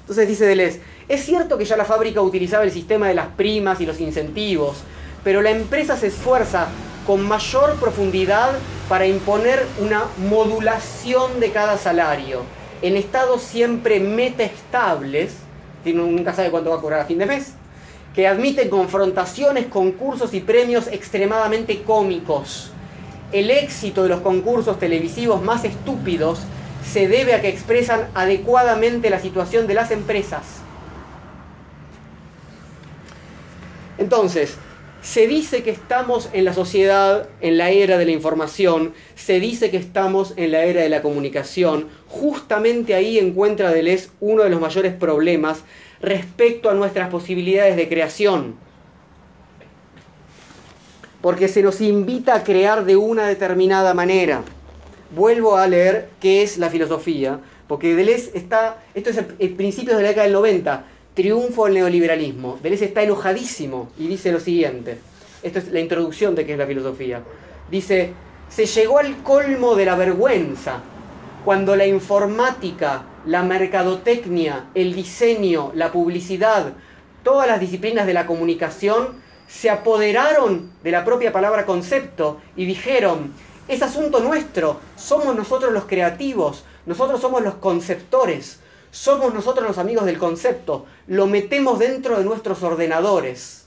Entonces dice Deleuze, es cierto que ya la fábrica utilizaba el sistema de las primas y los incentivos, pero la empresa se esfuerza con mayor profundidad para imponer una modulación de cada salario en estados siempre metaestables, nunca sabe cuánto va a cobrar a fin de mes, que admiten confrontaciones, concursos y premios extremadamente cómicos. El éxito de los concursos televisivos más estúpidos se debe a que expresan adecuadamente la situación de las empresas. Entonces, se dice que estamos en la sociedad, en la era de la información, se dice que estamos en la era de la comunicación. Justamente ahí encuentra Deleuze uno de los mayores problemas respecto a nuestras posibilidades de creación. Porque se nos invita a crear de una determinada manera. Vuelvo a leer qué es la filosofía, porque Deleuze está, esto es el, principio de la década del 90, triunfo del neoliberalismo. Deleuze está enojadísimo y dice lo siguiente, esto es la introducción de qué es la filosofía. Dice, se llegó al colmo de la vergüenza cuando la informática la mercadotecnia, el diseño, la publicidad, todas las disciplinas de la comunicación se apoderaron de la propia palabra concepto y dijeron, es asunto nuestro, somos nosotros los creativos, nosotros somos los conceptores, somos nosotros los amigos del concepto, lo metemos dentro de nuestros ordenadores.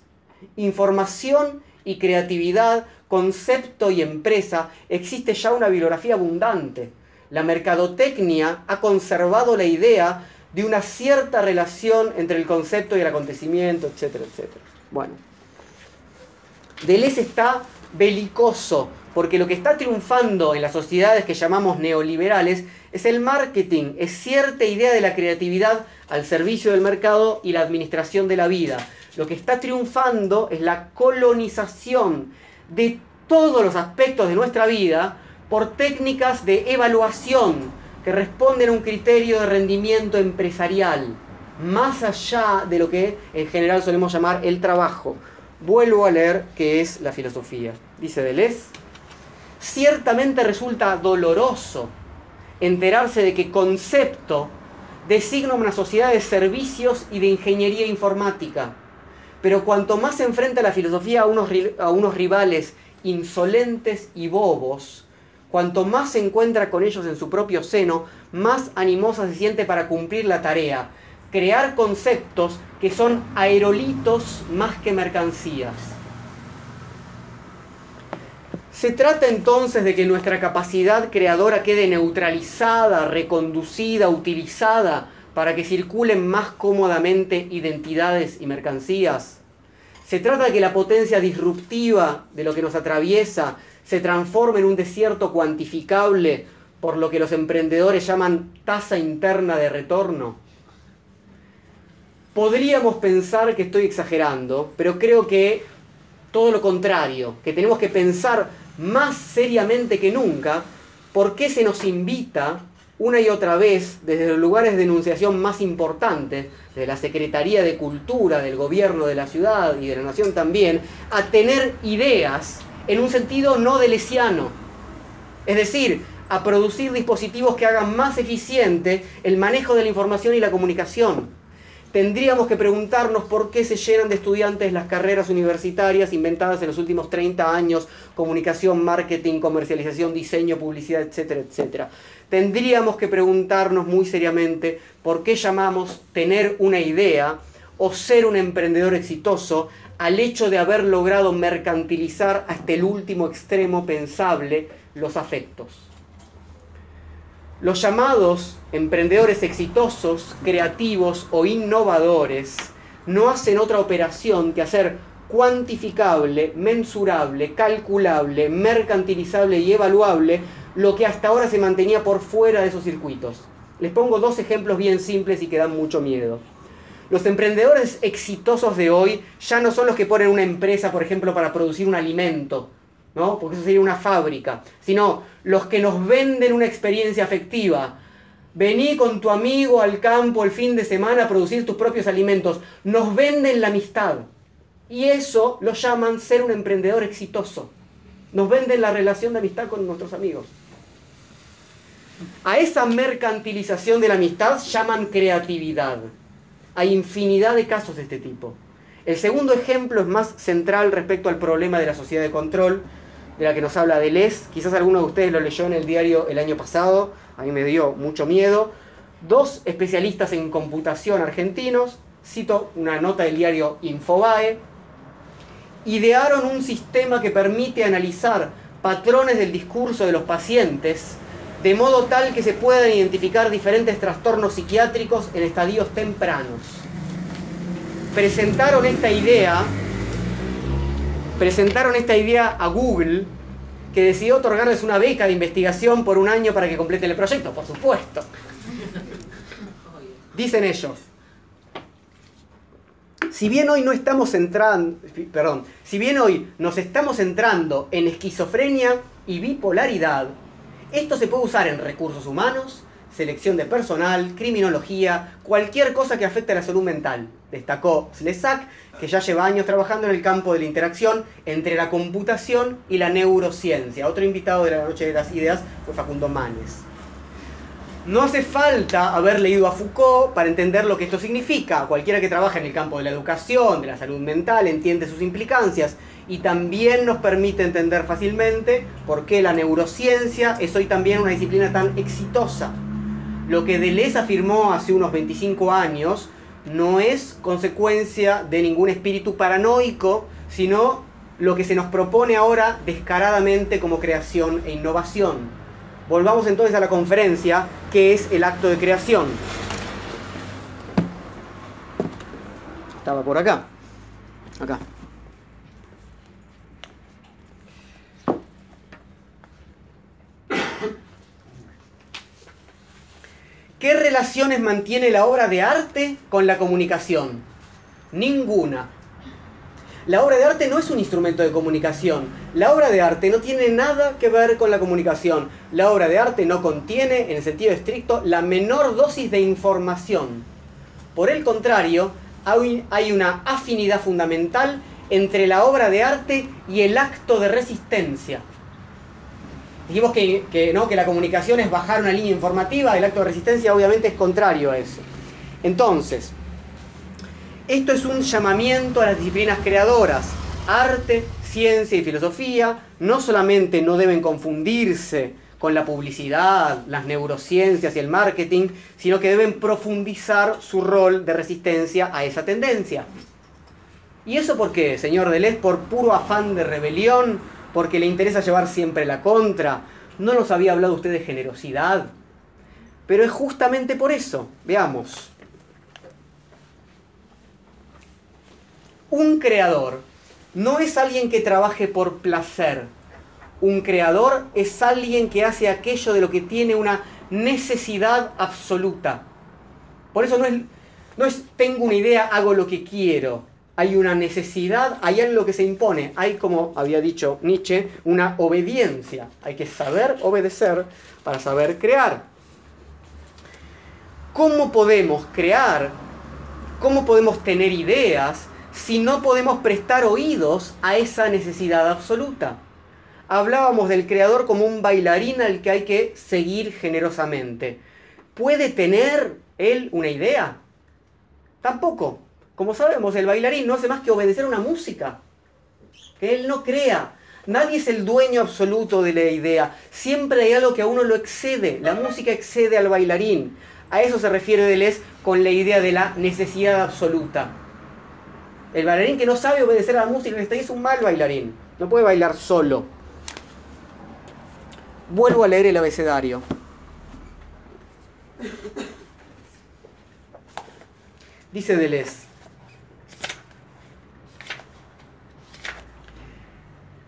Información y creatividad, concepto y empresa, existe ya una bibliografía abundante la mercadotecnia ha conservado la idea de una cierta relación entre el concepto y el acontecimiento, etcétera, etcétera. Bueno, Deleuze está belicoso, porque lo que está triunfando en las sociedades que llamamos neoliberales es el marketing, es cierta idea de la creatividad al servicio del mercado y la administración de la vida. Lo que está triunfando es la colonización de todos los aspectos de nuestra vida por técnicas de evaluación que responden a un criterio de rendimiento empresarial, más allá de lo que en general solemos llamar el trabajo. Vuelvo a leer qué es la filosofía. Dice Deleuze, ciertamente resulta doloroso enterarse de que concepto designa una sociedad de servicios y de ingeniería informática. Pero cuanto más se enfrenta la filosofía a unos, a unos rivales insolentes y bobos, Cuanto más se encuentra con ellos en su propio seno, más animosa se siente para cumplir la tarea, crear conceptos que son aerolitos más que mercancías. Se trata entonces de que nuestra capacidad creadora quede neutralizada, reconducida, utilizada para que circulen más cómodamente identidades y mercancías. Se trata de que la potencia disruptiva de lo que nos atraviesa se transforma en un desierto cuantificable por lo que los emprendedores llaman tasa interna de retorno? Podríamos pensar que estoy exagerando, pero creo que todo lo contrario, que tenemos que pensar más seriamente que nunca por qué se nos invita una y otra vez desde los lugares de denunciación más importantes, de la Secretaría de Cultura, del gobierno de la ciudad y de la nación también, a tener ideas en un sentido no delesiano. Es decir, a producir dispositivos que hagan más eficiente el manejo de la información y la comunicación. Tendríamos que preguntarnos por qué se llenan de estudiantes las carreras universitarias inventadas en los últimos 30 años, comunicación, marketing, comercialización, diseño, publicidad, etcétera, etcétera. Tendríamos que preguntarnos muy seriamente por qué llamamos tener una idea o ser un emprendedor exitoso al hecho de haber logrado mercantilizar hasta el último extremo pensable los afectos. Los llamados emprendedores exitosos, creativos o innovadores no hacen otra operación que hacer cuantificable, mensurable, calculable, mercantilizable y evaluable lo que hasta ahora se mantenía por fuera de esos circuitos. Les pongo dos ejemplos bien simples y que dan mucho miedo. Los emprendedores exitosos de hoy ya no son los que ponen una empresa, por ejemplo, para producir un alimento, ¿no? Porque eso sería una fábrica, sino los que nos venden una experiencia afectiva. Vení con tu amigo al campo el fin de semana a producir tus propios alimentos. Nos venden la amistad. Y eso lo llaman ser un emprendedor exitoso. Nos venden la relación de amistad con nuestros amigos. A esa mercantilización de la amistad llaman creatividad. Hay infinidad de casos de este tipo. El segundo ejemplo es más central respecto al problema de la sociedad de control, de la que nos habla Deleuze. Quizás alguno de ustedes lo leyó en el diario el año pasado, a mí me dio mucho miedo. Dos especialistas en computación argentinos, cito una nota del diario Infobae, idearon un sistema que permite analizar patrones del discurso de los pacientes de modo tal que se puedan identificar diferentes trastornos psiquiátricos en estadios tempranos. Presentaron esta idea, presentaron esta idea a Google, que decidió otorgarles una beca de investigación por un año para que completen el proyecto, por supuesto. Dicen ellos, si bien hoy no estamos entrando, perdón, si bien hoy nos estamos centrando en esquizofrenia y bipolaridad, esto se puede usar en recursos humanos, selección de personal, criminología, cualquier cosa que afecte a la salud mental. Destacó Slesak, que ya lleva años trabajando en el campo de la interacción entre la computación y la neurociencia. Otro invitado de la Noche de las Ideas fue Facundo Manes. No hace falta haber leído a Foucault para entender lo que esto significa. Cualquiera que trabaja en el campo de la educación, de la salud mental, entiende sus implicancias y también nos permite entender fácilmente por qué la neurociencia es hoy también una disciplina tan exitosa. Lo que Deleuze afirmó hace unos 25 años no es consecuencia de ningún espíritu paranoico, sino lo que se nos propone ahora descaradamente como creación e innovación. Volvamos entonces a la conferencia, que es el acto de creación. Estaba por acá. Acá. ¿Qué relaciones mantiene la obra de arte con la comunicación? Ninguna. La obra de arte no es un instrumento de comunicación. La obra de arte no tiene nada que ver con la comunicación. La obra de arte no contiene, en el sentido estricto, la menor dosis de información. Por el contrario, hay una afinidad fundamental entre la obra de arte y el acto de resistencia. Dijimos que, ¿no? que la comunicación es bajar una línea informativa, el acto de resistencia obviamente es contrario a eso. Entonces, esto es un llamamiento a las disciplinas creadoras. Arte, ciencia y filosofía no solamente no deben confundirse con la publicidad, las neurociencias y el marketing, sino que deben profundizar su rol de resistencia a esa tendencia. ¿Y eso por qué, señor Deleuze? ¿Por puro afán de rebelión? Porque le interesa llevar siempre la contra. No nos había hablado usted de generosidad. Pero es justamente por eso. Veamos. Un creador no es alguien que trabaje por placer. Un creador es alguien que hace aquello de lo que tiene una necesidad absoluta. Por eso no es, no es tengo una idea, hago lo que quiero hay una necesidad, hay algo que se impone, hay, como había dicho Nietzsche, una obediencia. Hay que saber obedecer para saber crear. ¿Cómo podemos crear? ¿Cómo podemos tener ideas si no podemos prestar oídos a esa necesidad absoluta? Hablábamos del creador como un bailarín al que hay que seguir generosamente. ¿Puede tener él una idea? Tampoco. Como sabemos, el bailarín no hace más que obedecer una música que él no crea. Nadie es el dueño absoluto de la idea. Siempre hay algo que a uno lo excede. La música excede al bailarín. A eso se refiere Deleuze con la idea de la necesidad absoluta. El bailarín que no sabe obedecer a la música está ahí es un mal bailarín. No puede bailar solo. Vuelvo a leer el abecedario. Dice Deleuze.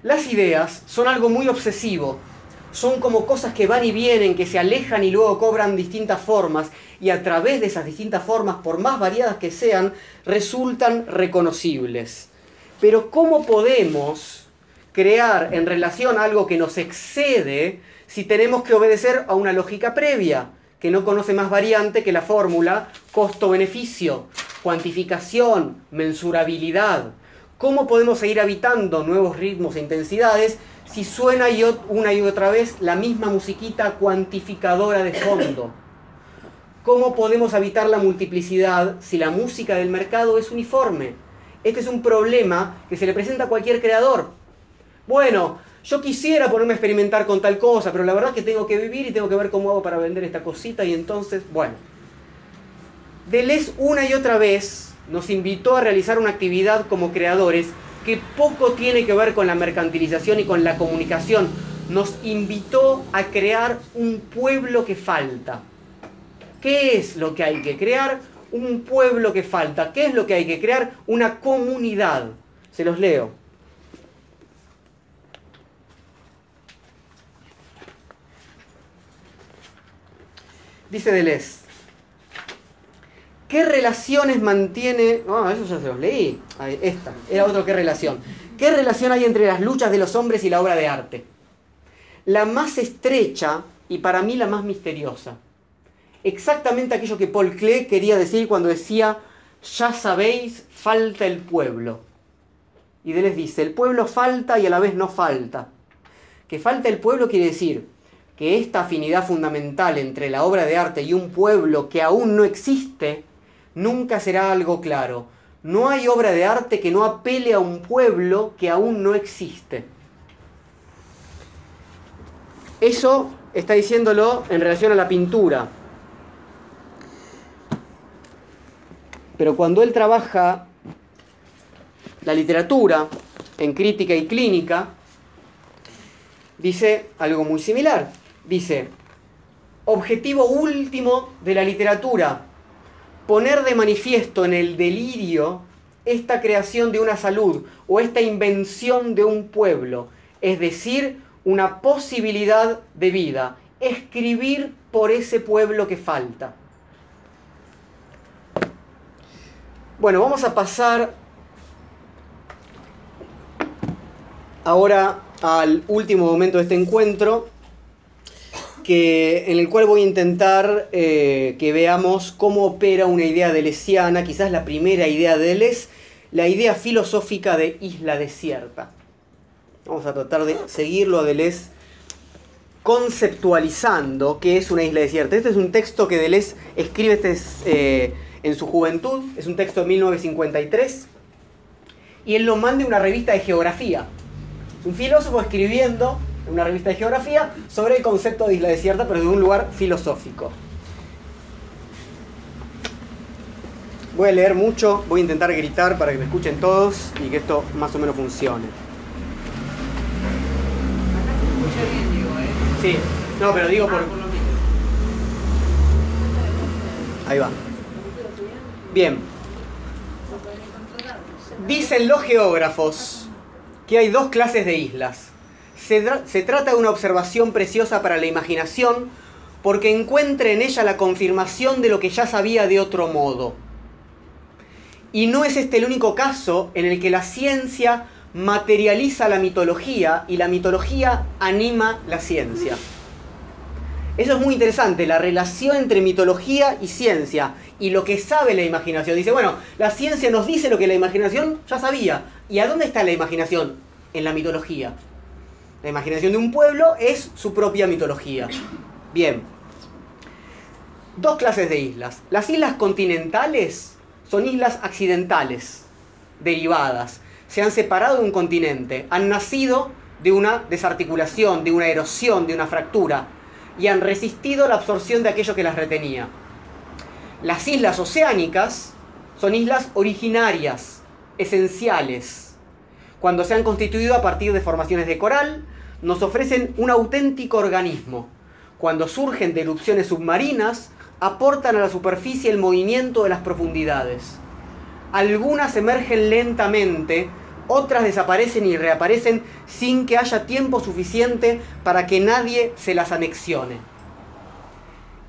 Las ideas son algo muy obsesivo, son como cosas que van y vienen, que se alejan y luego cobran distintas formas, y a través de esas distintas formas, por más variadas que sean, resultan reconocibles. Pero ¿cómo podemos crear en relación a algo que nos excede si tenemos que obedecer a una lógica previa, que no conoce más variante que la fórmula costo-beneficio, cuantificación, mensurabilidad? ¿Cómo podemos seguir habitando nuevos ritmos e intensidades si suena una y otra vez la misma musiquita cuantificadora de fondo? ¿Cómo podemos habitar la multiplicidad si la música del mercado es uniforme? Este es un problema que se le presenta a cualquier creador. Bueno, yo quisiera ponerme a experimentar con tal cosa, pero la verdad es que tengo que vivir y tengo que ver cómo hago para vender esta cosita y entonces, bueno. Deleuze una y otra vez nos invitó a realizar una actividad como creadores que poco tiene que ver con la mercantilización y con la comunicación. Nos invitó a crear un pueblo que falta. ¿Qué es lo que hay que crear? Un pueblo que falta. ¿Qué es lo que hay que crear? Una comunidad. Se los leo. Dice Deleuze, ¿Qué relaciones mantiene.? Oh, eso ya se los leí. esta, era otro qué relación. ¿Qué relación hay entre las luchas de los hombres y la obra de arte? La más estrecha y para mí la más misteriosa. Exactamente aquello que Paul Klee quería decir cuando decía: Ya sabéis, falta el pueblo. Y les dice: El pueblo falta y a la vez no falta. Que falta el pueblo quiere decir que esta afinidad fundamental entre la obra de arte y un pueblo que aún no existe nunca será algo claro. No hay obra de arte que no apele a un pueblo que aún no existe. Eso está diciéndolo en relación a la pintura. Pero cuando él trabaja la literatura en crítica y clínica, dice algo muy similar. Dice, objetivo último de la literatura, poner de manifiesto en el delirio esta creación de una salud o esta invención de un pueblo, es decir, una posibilidad de vida, escribir por ese pueblo que falta. Bueno, vamos a pasar ahora al último momento de este encuentro, que, en el cual voy a intentar eh, que veamos cómo opera una idea delesiana, quizás la primera idea de Deleuze, la idea filosófica de isla desierta. Vamos a tratar de seguirlo a Deleuze conceptualizando qué es una isla desierta. Este es un texto que Deleuze escribe este eh, en su juventud, es un texto de 1953, y él lo manda en una revista de geografía. un filósofo escribiendo una revista de geografía, sobre el concepto de isla desierta, pero de un lugar filosófico. Voy a leer mucho, voy a intentar gritar para que me escuchen todos y que esto más o menos funcione. Sí, no, pero digo por... Ahí va. Bien. Dicen los geógrafos que hay dos clases de islas se, trata de una observación preciosa para la imaginación porque encuentra en ella la confirmación de lo que ya sabía de otro modo. Y no es este el único caso en el que la ciencia materializa la mitología y la mitología anima la ciencia. Eso es muy interesante, la relación entre mitología y ciencia y lo que sabe la imaginación. Dice, bueno, la ciencia nos dice lo que la imaginación ya sabía. ¿Y a dónde está la imaginación? En la mitología. La imaginación de un pueblo es su propia mitología. Bien. Dos clases de islas. Las islas continentales son islas accidentales, derivadas. Se han separado de un continente, han nacido de una desarticulación, de una erosión, de una fractura, y han resistido la absorción de aquello que las retenía. Las islas oceánicas son islas originarias, esenciales, cuando se han constituido a partir de formaciones de coral, nos ofrecen un auténtico organismo. Cuando surgen de erupciones submarinas, aportan a la superficie el movimiento de las profundidades. Algunas emergen lentamente otras desaparecen y reaparecen sin que haya tiempo suficiente para que nadie se las anexione.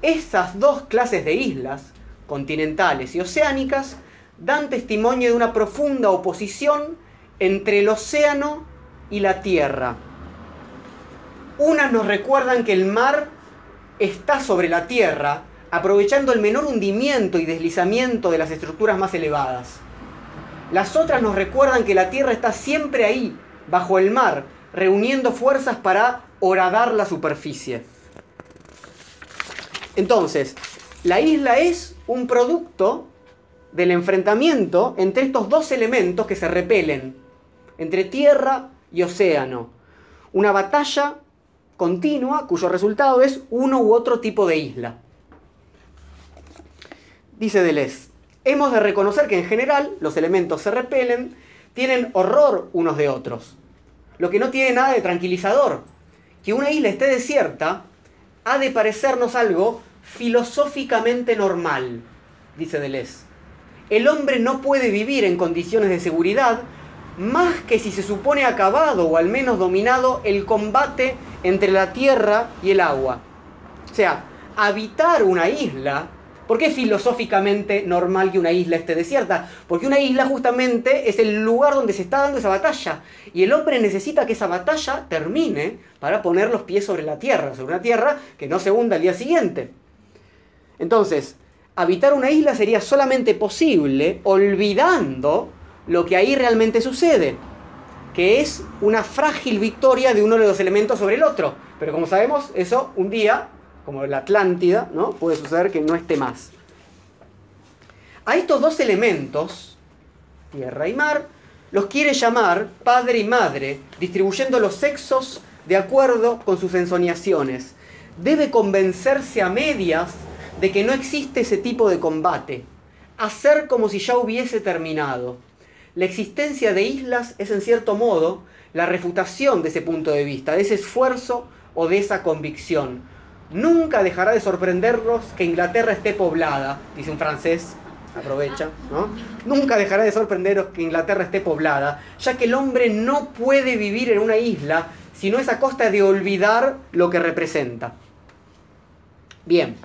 Esas dos clases de islas, continentales y oceánicas, dan testimonio de una profunda oposición entre el océano y la tierra. Unas nos recuerdan que el mar está sobre la tierra, aprovechando el menor hundimiento y deslizamiento de las estructuras más elevadas. Las otras nos recuerdan que la tierra está siempre ahí, bajo el mar, reuniendo fuerzas para horadar la superficie. Entonces, la isla es un producto del enfrentamiento entre estos dos elementos que se repelen, entre tierra y océano. Una batalla continua cuyo resultado es uno u otro tipo de isla. Dice Deleuze, hemos de reconocer que en general los elementos se repelen, tienen horror unos de otros, lo que no tiene nada de tranquilizador. Que una isla esté desierta ha de parecernos algo filosóficamente normal, dice Deleuze. El hombre no puede vivir en condiciones de seguridad más que si se supone acabado o al menos dominado el combate entre la tierra y el agua. O sea, habitar una isla, ¿por qué es filosóficamente normal que una isla esté desierta? Porque una isla justamente es el lugar donde se está dando esa batalla. Y el hombre necesita que esa batalla termine para poner los pies sobre la tierra, sobre una tierra que no se hunda al día siguiente. Entonces, habitar una isla sería solamente posible olvidando lo que ahí realmente sucede, que es una frágil victoria de uno de los elementos sobre el otro. Pero como sabemos, eso un día, como la Atlántida, puede suceder que no esté más. A estos dos elementos, tierra y mar, los quiere llamar padre y madre, distribuyendo los sexos de acuerdo con sus ensoñaciones. Debe convencerse a medias de que no existe ese tipo de combate, hacer como si ya hubiese terminado. La existencia de islas es en cierto modo la refutación de ese punto de vista, de ese esfuerzo o de esa convicción. Nunca dejará de sorprenderlos que Inglaterra esté poblada, dice un francés, aprovecha, ¿no? Nunca dejará de sorprenderos que Inglaterra esté poblada, ya que el hombre no puede vivir en una isla si no es a costa de olvidar lo que representa. Bien,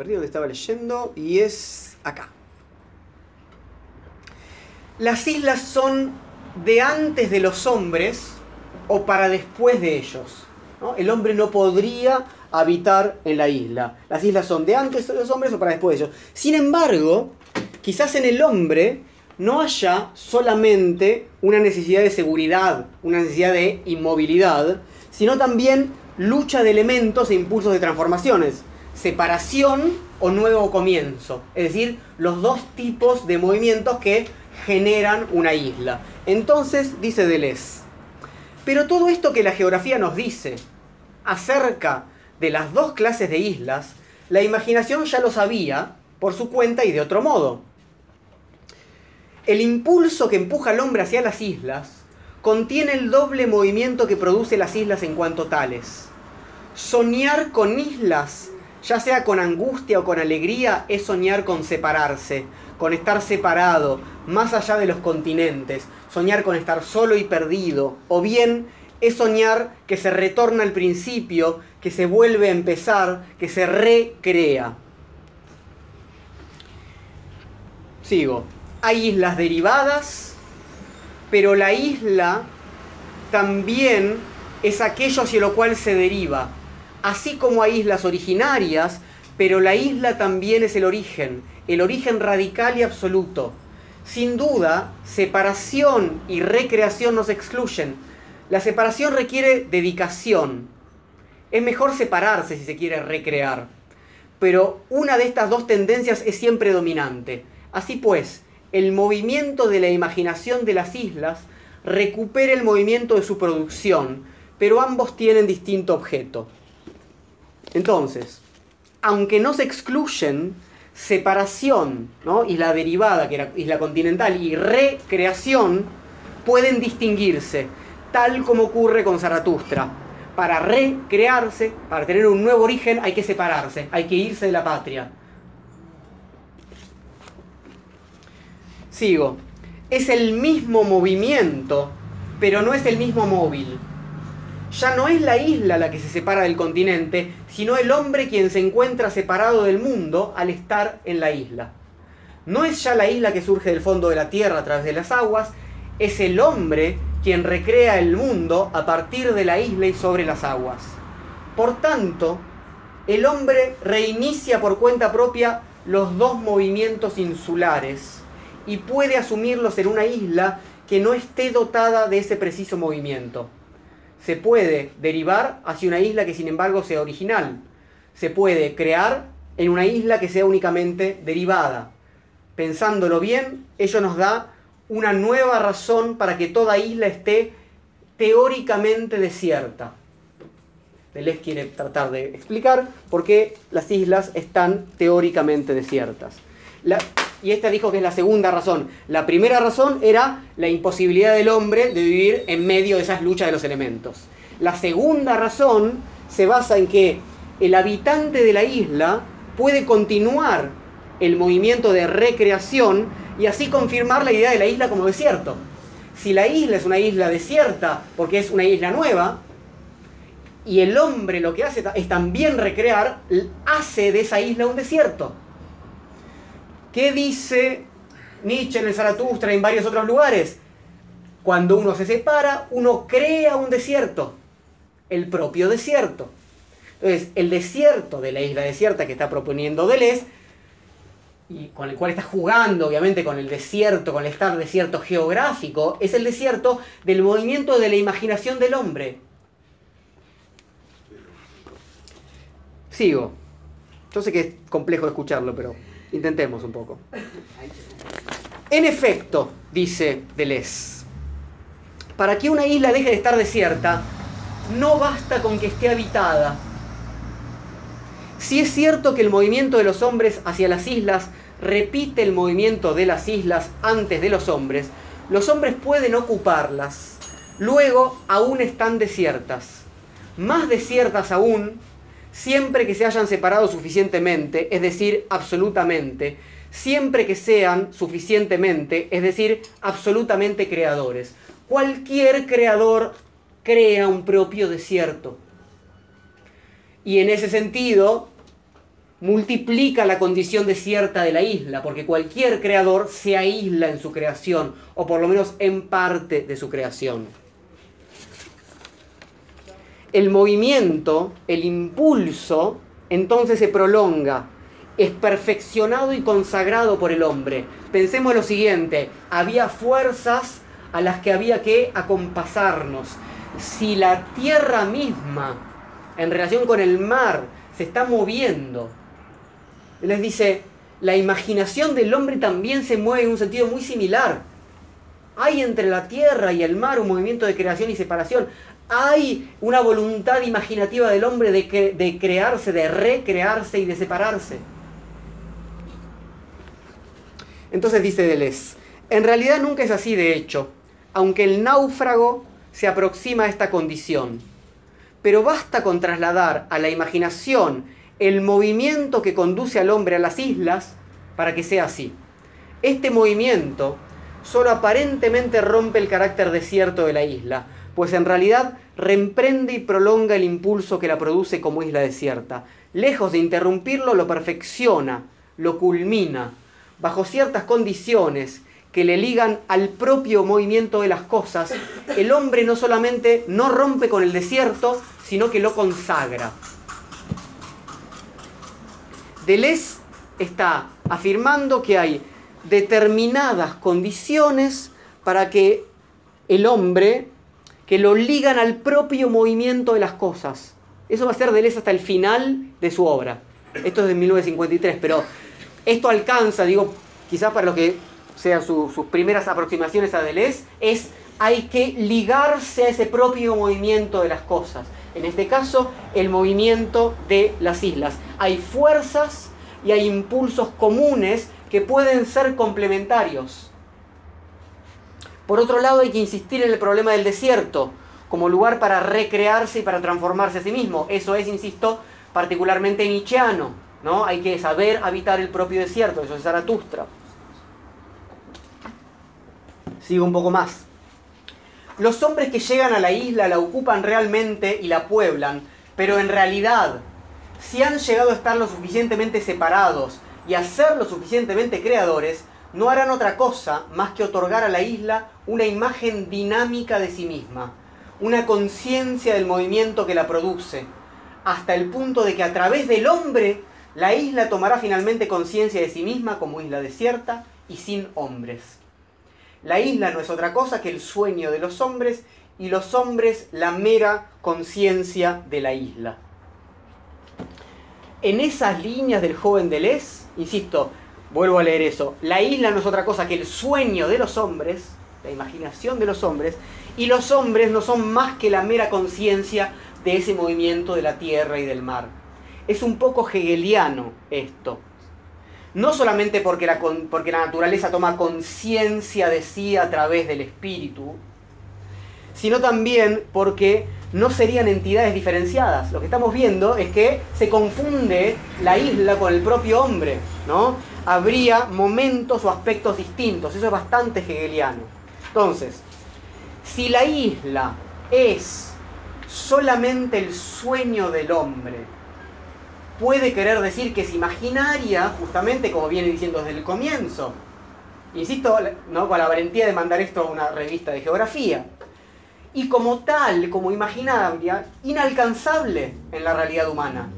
perdí donde estaba leyendo y es acá. Las islas son de antes de los hombres o para después de ellos. El hombre no podría habitar en la isla. Las islas son de antes de los hombres o para después de ellos. Sin embargo, quizás en el hombre no haya solamente una necesidad de seguridad, una necesidad de inmovilidad, sino también lucha de elementos e impulsos de transformaciones separación o nuevo comienzo. Es decir, los dos tipos de movimientos que generan una isla. Entonces, dice Deleuze, pero todo esto que la geografía nos dice acerca de las dos clases de islas, la imaginación ya lo sabía por su cuenta y de otro modo. El impulso que empuja al hombre hacia las islas contiene el doble movimiento que produce las islas en cuanto tales. Soñar con islas ya sea con angustia o con alegría, es soñar con separarse, con estar separado, más allá de los continentes, soñar con estar solo y perdido, o bien es soñar que se retorna al principio, que se vuelve a empezar, que se recrea. Sigo. Hay islas derivadas, pero la isla también es aquello hacia lo cual se deriva así como hay islas originarias, pero la isla también es el origen, el origen radical y absoluto. Sin duda, separación y recreación nos excluyen. La separación requiere dedicación. Es mejor separarse si se quiere recrear. Pero una de estas dos tendencias es siempre dominante. Así pues, el movimiento de la imaginación de las islas recupera el movimiento de su producción, pero ambos tienen distinto objeto. Entonces, aunque no se excluyen, separación, ¿no? isla derivada, que era isla continental, y recreación, pueden distinguirse, tal como ocurre con Zaratustra. para recrearse, para tener un nuevo origen, hay que separarse, hay que irse de la patria. Sigo. Es el mismo movimiento, pero no es el mismo móvil. Ya no es la isla la que se separa del continente, sino el hombre quien se encuentra separado del mundo al estar en la isla. No es ya la isla que surge del fondo de la tierra a través de las aguas, es el hombre quien recrea el mundo a partir de la isla y sobre las aguas. Por tanto, el hombre reinicia por cuenta propia los dos movimientos insulares y puede asumirlos en una isla que no esté dotada de ese preciso movimiento. Se puede derivar hacia una isla que sin embargo sea original. Se puede crear en una isla que sea únicamente derivada. Pensándolo bien, ello nos da una nueva razón para que toda isla esté teóricamente desierta. Deleuze quiere tratar de explicar por qué las islas están teóricamente desiertas. Y esta dijo que es la segunda razón. La primera razón era la imposibilidad del hombre de vivir en medio de esas luchas de los elementos. La segunda razón se basa en que el habitante de la isla puede continuar el movimiento de recreación y así confirmar la idea de la isla como desierto. Si la isla es una isla desierta porque es una isla nueva, y el hombre lo que hace es también recrear, hace de esa isla un desierto. ¿Qué dice Nietzsche en el Zaratustra y en varios otros lugares? Cuando uno se separa, uno crea un desierto, el propio desierto. Entonces, el desierto de la isla desierta que está proponiendo Deleuze y con el cual está jugando, obviamente, con el desierto, con el estar desierto geográfico, es el desierto del movimiento de la imaginación del hombre. Sigo. Yo sé que es complejo escucharlo, pero intentemos un poco. En efecto, dice Deleuze, para que una isla deje de estar desierta, no basta con que esté habitada. Si es cierto que el movimiento de los hombres hacia las islas repite el movimiento de las islas antes de los hombres, los hombres pueden ocuparlas, luego aún están desiertas. Más desiertas aún, siempre que se hayan separado suficientemente, es decir, absolutamente, siempre que sean suficientemente, es decir, absolutamente creadores. Cualquier creador crea un propio desierto. Y en ese sentido, multiplica la condición desierta de la isla, porque cualquier creador se aísla en su creación, o por lo menos en parte de su creación. El movimiento, el impulso, entonces se prolonga, es perfeccionado y consagrado por el hombre. Pensemos lo siguiente, había fuerzas a las que había que acompasarnos. Si la tierra misma, en relación con el mar, se está moviendo, les dice, la imaginación del hombre también se mueve en un sentido muy similar. Hay entre la tierra y el mar un movimiento de creación y separación. Hay una voluntad imaginativa del hombre de, de crearse, de recrearse y de separarse. Entonces dice Deleuze, en realidad nunca es así de hecho, aunque el náufrago se aproxima a esta condición. Pero basta con trasladar a la imaginación el movimiento que conduce al hombre a las islas para que sea así. Este movimiento solo aparentemente rompe el carácter desierto de la isla, pues en realidad reemprende y prolonga el impulso que la produce como isla desierta. Lejos de interrumpirlo, lo perfecciona, lo culmina, bajo ciertas condiciones que le ligan al propio movimiento de las cosas, el hombre no solamente no rompe con el desierto, sino que lo consagra. Deleuze está afirmando que hay determinadas condiciones para que el hombre, que lo ligan al propio movimiento de las cosas. Eso va a ser Deleuze hasta el final de su obra. Esto es de 1953, pero esto alcanza, digo, quizás para lo que sean sus primeras aproximaciones a Deleuze, es hay que ligarse a ese propio movimiento de las cosas. En este caso, el movimiento de las islas. Hay fuerzas y hay impulsos comunes que pueden ser complementarios. Por otro lado, hay que insistir en el problema del desierto. como lugar para recrearse y para transformarse a sí mismo. Eso es, insisto, particularmente nietzscheano, ¿no? Hay que saber habitar el propio desierto, eso es Zaratustra. Sigo un poco más. Los hombres que llegan a la isla la ocupan realmente y la pueblan, pero en realidad, si han llegado a estar lo suficientemente separados y a ser lo suficientemente creadores, no harán otra cosa más que otorgar a la isla una imagen dinámica de sí misma, una conciencia del movimiento que la produce, hasta el punto de que a través del hombre la isla tomará finalmente conciencia de sí misma como isla desierta y sin hombres. La isla no es otra cosa que el sueño de los hombres y los hombres la mera conciencia de la isla. En esas líneas del joven Deleuze, insisto, vuelvo a leer eso, la isla no es otra cosa que el sueño de los hombres, la imaginación de los hombres, y los hombres no son más que la mera conciencia de ese movimiento de la tierra y del mar. Es un poco hegeliano esto. No solamente porque la, porque la naturaleza toma conciencia de sí a través del espíritu, sino también porque no serían entidades diferenciadas. Lo que estamos viendo es que se confunde la isla con el propio hombre, ¿no? Habría momentos o aspectos distintos, eso es bastante hegeliano. Entonces, si la isla es solamente el sueño del hombre, puede querer decir que es imaginaria, justamente como viene diciendo desde el comienzo. Insisto, ¿no? con la valentía de mandar esto a una revista de geografía. Y como tal, como imaginaria, inalcanzable en la realidad humana.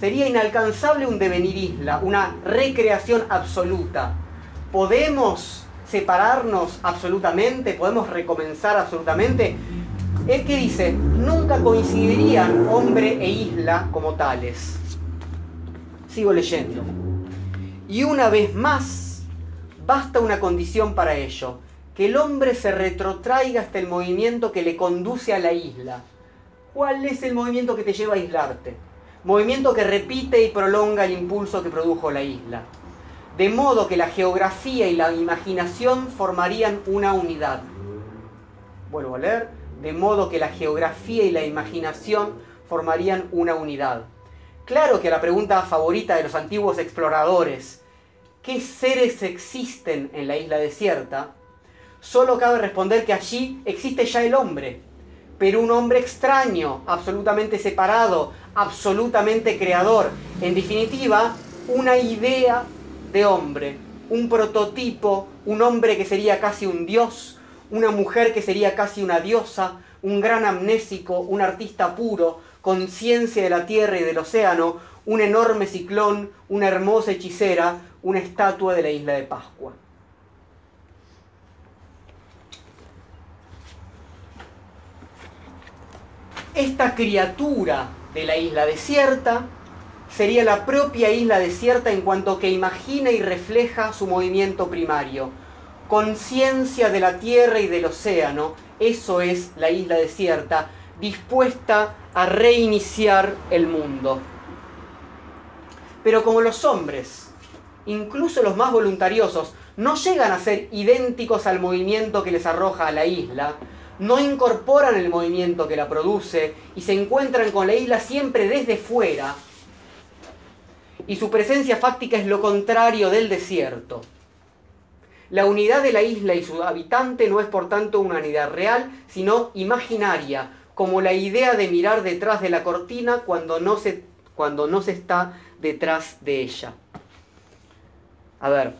Sería inalcanzable un devenir isla, una recreación absoluta. ¿Podemos separarnos absolutamente? ¿Podemos recomenzar absolutamente? Es que dice, nunca coincidirían hombre e isla como tales. Sigo leyendo. Y una vez más, basta una condición para ello, que el hombre se retrotraiga hasta el movimiento que le conduce a la isla. ¿Cuál es el movimiento que te lleva a aislarte? Movimiento que repite y prolonga el impulso que produjo la isla. De modo que la geografía y la imaginación formarían una unidad. Vuelvo a leer. De modo que la geografía y la imaginación formarían una unidad. Claro que la pregunta favorita de los antiguos exploradores, ¿qué seres existen en la isla desierta? Solo cabe responder que allí existe ya el hombre, pero un hombre extraño, absolutamente separado, absolutamente creador. En definitiva, una idea de hombre, un prototipo, un hombre que sería casi un dios, una mujer que sería casi una diosa, un gran amnésico, un artista puro, conciencia de la tierra y del océano, un enorme ciclón, una hermosa hechicera, una estatua de la isla de Pascua. Esta criatura de la isla desierta sería la propia isla desierta en cuanto que imagina y refleja su movimiento primario. Conciencia de la tierra y del océano, eso es la isla desierta, dispuesta a reiniciar el mundo. Pero como los hombres, incluso los más voluntariosos, no llegan a ser idénticos al movimiento que les arroja a la isla, no incorporan el movimiento que la produce y se encuentran con la isla siempre desde fuera, y su presencia fáctica es lo contrario del desierto. La unidad de la isla y su habitante no es por tanto una unidad real, sino imaginaria, como la idea de mirar detrás de la cortina cuando no se, cuando no se está detrás de ella. A ver,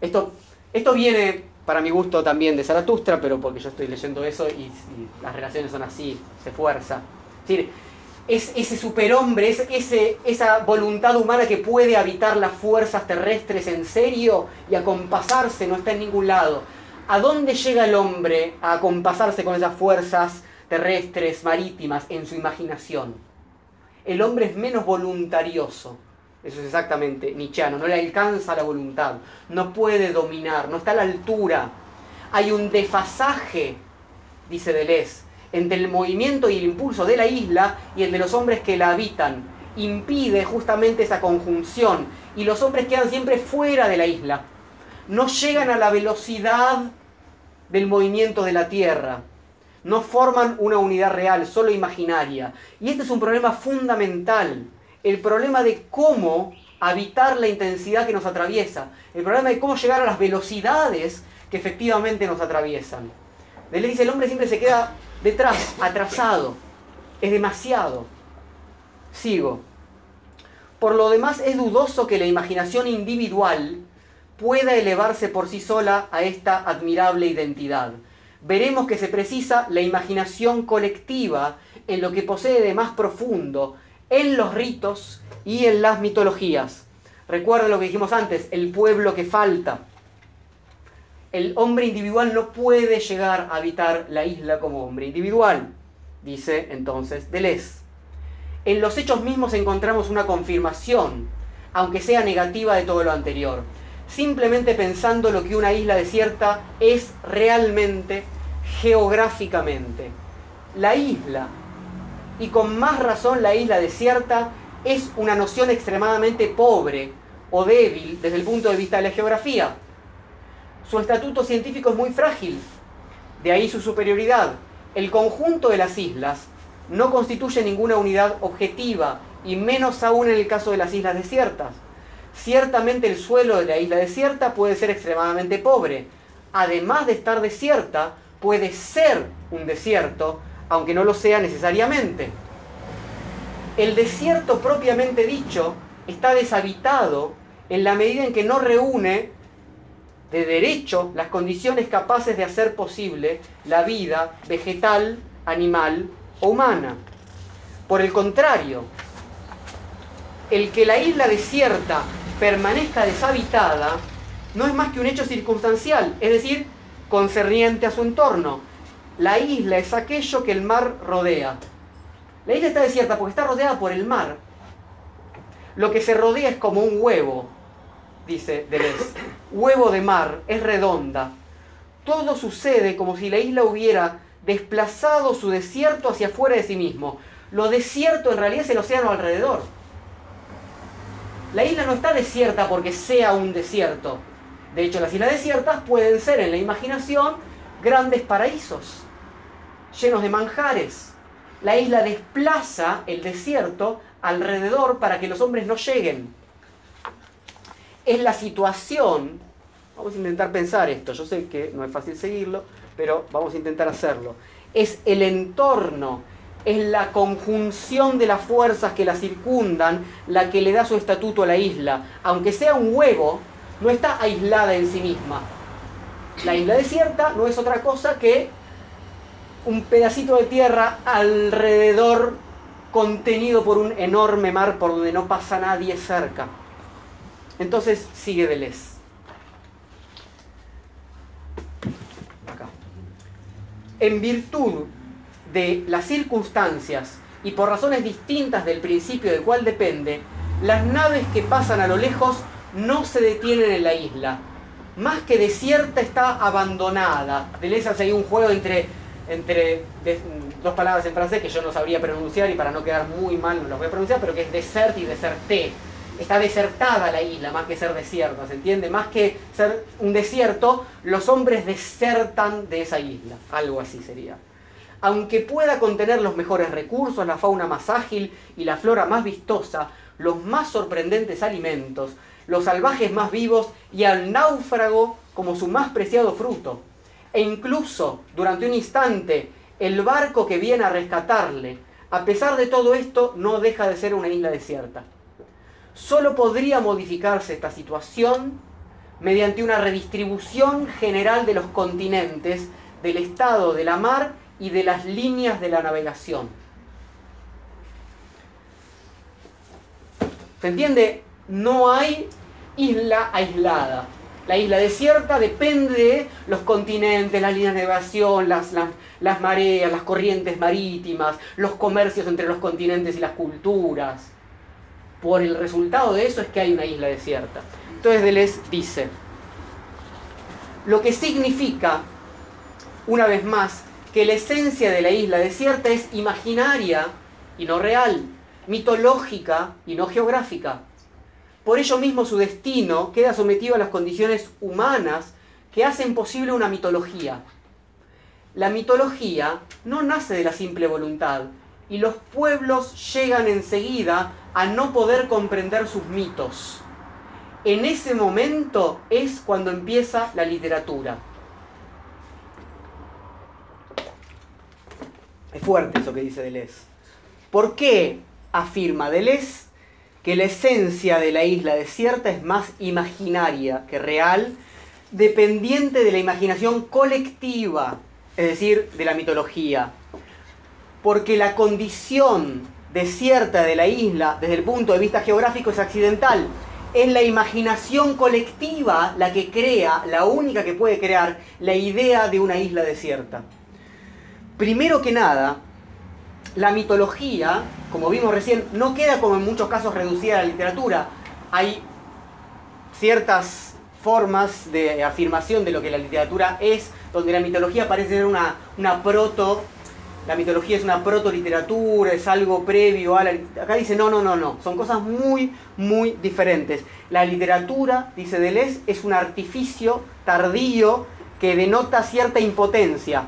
esto, esto viene para mi gusto también de Zaratustra, pero porque yo estoy leyendo eso y, las relaciones son así, se fuerza. Es decir, es ese superhombre, es ese, esa voluntad humana que puede habitar las fuerzas terrestres en serio y acompasarse, no está en ningún lado. ¿A dónde llega el hombre a acompasarse con esas fuerzas terrestres, marítimas, en su imaginación. El hombre es menos voluntarioso. Eso es exactamente nichiano. No le alcanza la voluntad. No puede dominar. No está a la altura. Hay un desfasaje, dice Deleuze, entre el movimiento y el impulso de la isla y el de los hombres que la habitan. Impide justamente esa conjunción. Y los hombres quedan siempre fuera de la isla. No llegan a la velocidad del movimiento de la tierra no forman una unidad real, solo imaginaria. Y este es un problema fundamental, el problema de cómo habitar la intensidad que nos atraviesa, el problema de cómo llegar a las velocidades que efectivamente nos atraviesan. Deleuze dice, el hombre siempre se queda detrás, atrasado, es demasiado. Sigo. Por lo demás, es dudoso que la imaginación individual pueda elevarse por sí sola a esta admirable identidad. Veremos que se precisa la imaginación colectiva en lo que posee de más profundo, en los ritos y en las mitologías. Recuerda lo que dijimos antes, el pueblo que falta. El hombre individual no puede llegar a habitar la isla como hombre individual, dice entonces Deleuze. En los hechos mismos encontramos una confirmación, aunque sea negativa, de todo lo anterior. Simplemente pensando lo que una isla desierta es realmente geográficamente. La isla, y con más razón la isla desierta, es una noción extremadamente pobre o débil desde el punto de vista de la geografía. Su estatuto científico es muy frágil, de ahí su superioridad. El conjunto de las islas no constituye ninguna unidad objetiva, y menos aún en el caso de las islas desiertas. Ciertamente el suelo de la isla desierta puede ser extremadamente pobre. Además de estar desierta, puede ser un desierto, aunque no lo sea necesariamente. El desierto propiamente dicho está deshabitado en la medida en que no reúne de derecho las condiciones capaces de hacer posible la vida vegetal, animal humana. Por el contrario, el que la isla desierta permanezca deshabitada no es más que un hecho circunstancial, es decir, concerniente a su entorno. La isla es aquello que el mar rodea. La isla está desierta porque está rodeada por el mar. Lo que se rodea es como un huevo, dice Deleuze. Huevo de mar, es redonda. Todo sucede como si la isla hubiera desplazado su desierto hacia afuera de sí mismo. Lo desierto en realidad es el océano alrededor. La isla no está desierta porque sea un desierto. De hecho, las islas desiertas pueden ser en la imaginación grandes paraísos, llenos de manjares. La isla desplaza el desierto alrededor para que los hombres no lleguen. Es la situación, vamos a intentar pensar esto, yo sé que no es fácil seguirlo, pero vamos a intentar hacerlo. Es el entorno, es la conjunción de las fuerzas que la circundan la que le da su estatuto a la isla. Aunque sea un huevo, no está aislada en sí misma. La isla desierta no es otra cosa que un pedacito de tierra alrededor contenido por un enorme mar por donde no pasa nadie cerca. Entonces sigue Deleuze. en virtud de las circunstancias y por razones distintas del principio del cual depende, las naves que pasan a lo lejos no se detienen en la isla. Más que desierta está abandonada. Deleuze hace ahí un juego entre, entre dos palabras en francés que yo no sabría pronunciar y para no quedar muy mal no las voy a pronunciar, pero que es desert y deserté está desertada la isla más que ser desierta, ¿se entiende? Más que ser un desierto, los hombres desertan de esa isla, algo así sería. Aunque pueda contener los mejores recursos, la fauna más ágil y la flora más vistosa, los más sorprendentes alimentos, los salvajes más vivos y al náufrago como su más preciado fruto. E incluso, durante un instante, el barco que viene a rescatarle, a pesar de todo esto, no deja de ser una isla desierta. Solo podría modificarse esta situación mediante una redistribución general de los continentes, del estado de la mar y de las líneas de la navegación. ¿Se entiende? No hay isla aislada. La isla desierta depende de los continentes, las líneas de navegación, las, las mareas, las corrientes marítimas, los comercios entre los continentes y las culturas por el resultado de eso es que hay una isla desierta. Entonces Deleuze dice, lo que significa, una vez más, que la esencia de la isla desierta es imaginaria y no real, mitológica y no geográfica. Por ello mismo su destino queda sometido a las condiciones humanas que hacen posible una mitología. la mitología no nace de la simple voluntad y los pueblos llegan enseguida a no poder comprender sus mitos. En ese momento es cuando empieza la literatura. Es fuerte eso que dice Deleuze. ¿Por qué afirma Deleuze que la esencia de la isla desierta es más imaginaria que real, dependiente de la imaginación colectiva, es decir, de la mitología? Porque la condición desierta de la isla, desde el punto de vista geográfico, es accidental. Es la imaginación colectiva la que crea, la única que puede crear, la idea de una isla desierta. Primero que nada, la mitología, como vimos recién, no queda como en muchos casos reducida a la literatura. Hay ciertas formas de afirmación de lo que la literatura es, donde la mitología parece ser una, una proto, la mitología es una proto literatura, es algo previo a la... Acá dice, no, no, no, no, son cosas muy, muy diferentes. La literatura, dice Deleuze, es un artificio tardío que denota cierta impotencia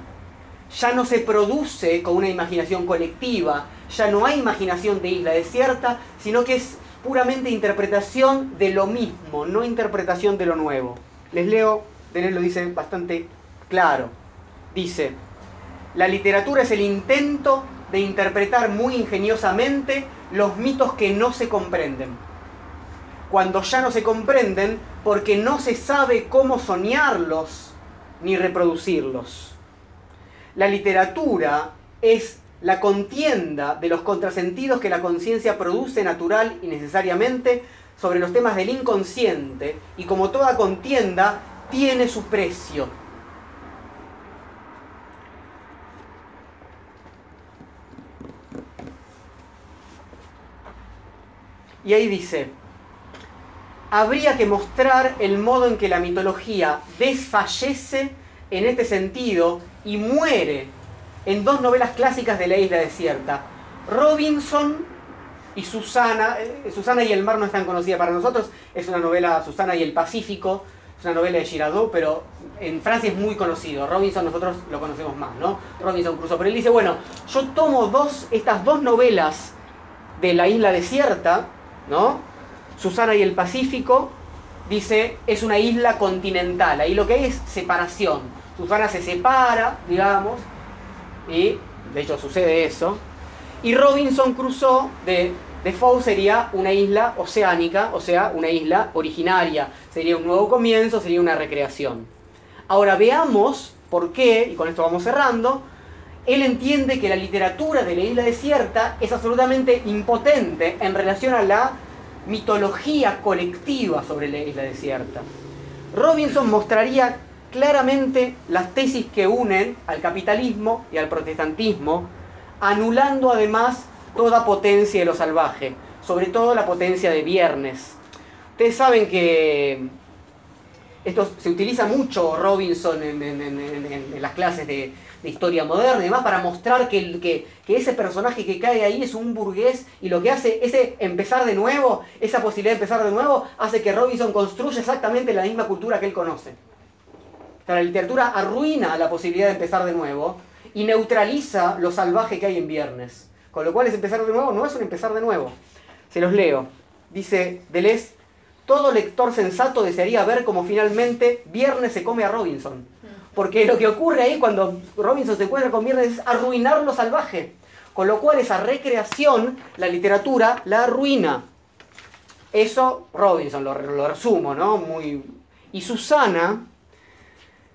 ya no se produce con una imaginación colectiva, ya no hay imaginación de isla desierta, sino que es puramente interpretación de lo mismo, no interpretación de lo nuevo. Les leo, Deleuze lo dice bastante claro. Dice, la literatura es el intento de interpretar muy ingeniosamente los mitos que no se comprenden. Cuando ya no se comprenden porque no se sabe cómo soñarlos ni reproducirlos. La literatura es la contienda de los contrasentidos que la conciencia produce natural y necesariamente sobre los temas del inconsciente y como toda contienda tiene su precio. Y ahí dice, habría que mostrar el modo en que la mitología desfallece en este sentido y muere en dos novelas clásicas de la isla desierta. Robinson y Susana. Eh, Susana y el mar no es tan conocida para nosotros. Es una novela Susana y el Pacífico. Es una novela de Girardot, pero en Francia es muy conocido. Robinson nosotros lo conocemos más, ¿no? Robinson Crusoe. Pero él dice, bueno, yo tomo dos, estas dos novelas de la isla desierta, ¿no? Susana y el Pacífico, dice, es una isla continental. Ahí lo que hay es separación. Susana se separa, digamos, y de hecho sucede eso. Y Robinson Crusoe de Defoe sería una isla oceánica, o sea, una isla originaria. Sería un nuevo comienzo, sería una recreación. Ahora veamos por qué, y con esto vamos cerrando, él entiende que la literatura de la isla desierta es absolutamente impotente en relación a la mitología colectiva sobre la isla desierta. Robinson mostraría claramente las tesis que unen al capitalismo y al protestantismo, anulando además toda potencia de lo salvaje, sobre todo la potencia de viernes. Ustedes saben que esto se utiliza mucho Robinson en, las clases de, historia moderna y demás para mostrar que, ese personaje que cae ahí es un burgués y lo que hace ese empezar de nuevo, esa posibilidad de empezar de nuevo, hace que Robinson construya exactamente la misma cultura que él conoce. la literatura arruina la posibilidad de empezar de nuevo y neutraliza lo salvaje que hay en viernes. Con lo cual es empezar de nuevo, no es un empezar de nuevo. Se los leo. Dice Deleuze, todo lector sensato desearía ver cómo finalmente Viernes se come a Robinson. Porque lo que ocurre ahí cuando Robinson se encuentra con Viernes es arruinar lo salvaje. Con lo cual esa recreación, la literatura la arruina. Eso Robinson, lo, resumo, ¿no? Muy... Y Susana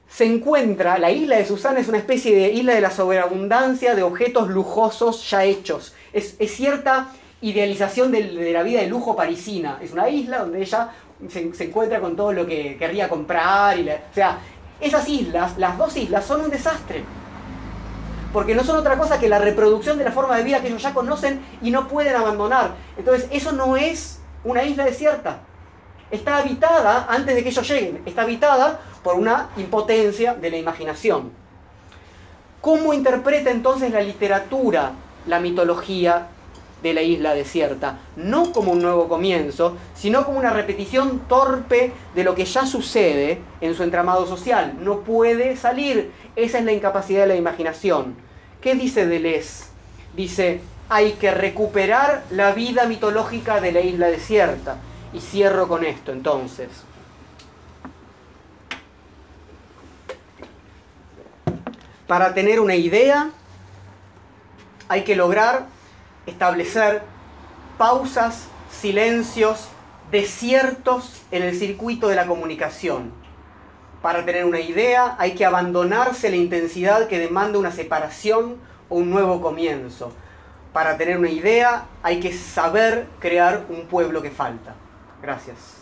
se encuentra, la isla de Susana es una especie de isla de la sobreabundancia de objetos lujosos ya hechos. Es, es cierta idealización de, la vida de lujo parisina. Es una isla donde ella se, encuentra con todo lo que querría comprar. Y o sea, esas islas, las dos islas, son un desastre. Porque no son otra cosa que la reproducción de la forma de vida que ellos ya conocen y no pueden abandonar. Entonces, eso no es una isla desierta. Está habitada antes de que ellos lleguen. Está habitada por una impotencia de la imaginación. ¿Cómo interpreta entonces la literatura la mitología de la isla desierta, no como un nuevo comienzo, sino como una repetición torpe de lo que ya sucede en su entramado social. No puede salir, esa es la incapacidad de la imaginación. ¿Qué dice Deleuze? Dice, hay que recuperar la vida mitológica de la isla desierta. Y cierro con esto entonces. Para tener una idea hay que lograr establecer pausas, silencios, desiertos en el circuito de la comunicación. Para tener una idea hay que abandonarse la intensidad que demanda una separación o un nuevo comienzo. Para tener una idea hay que saber crear un pueblo que falta. Gracias.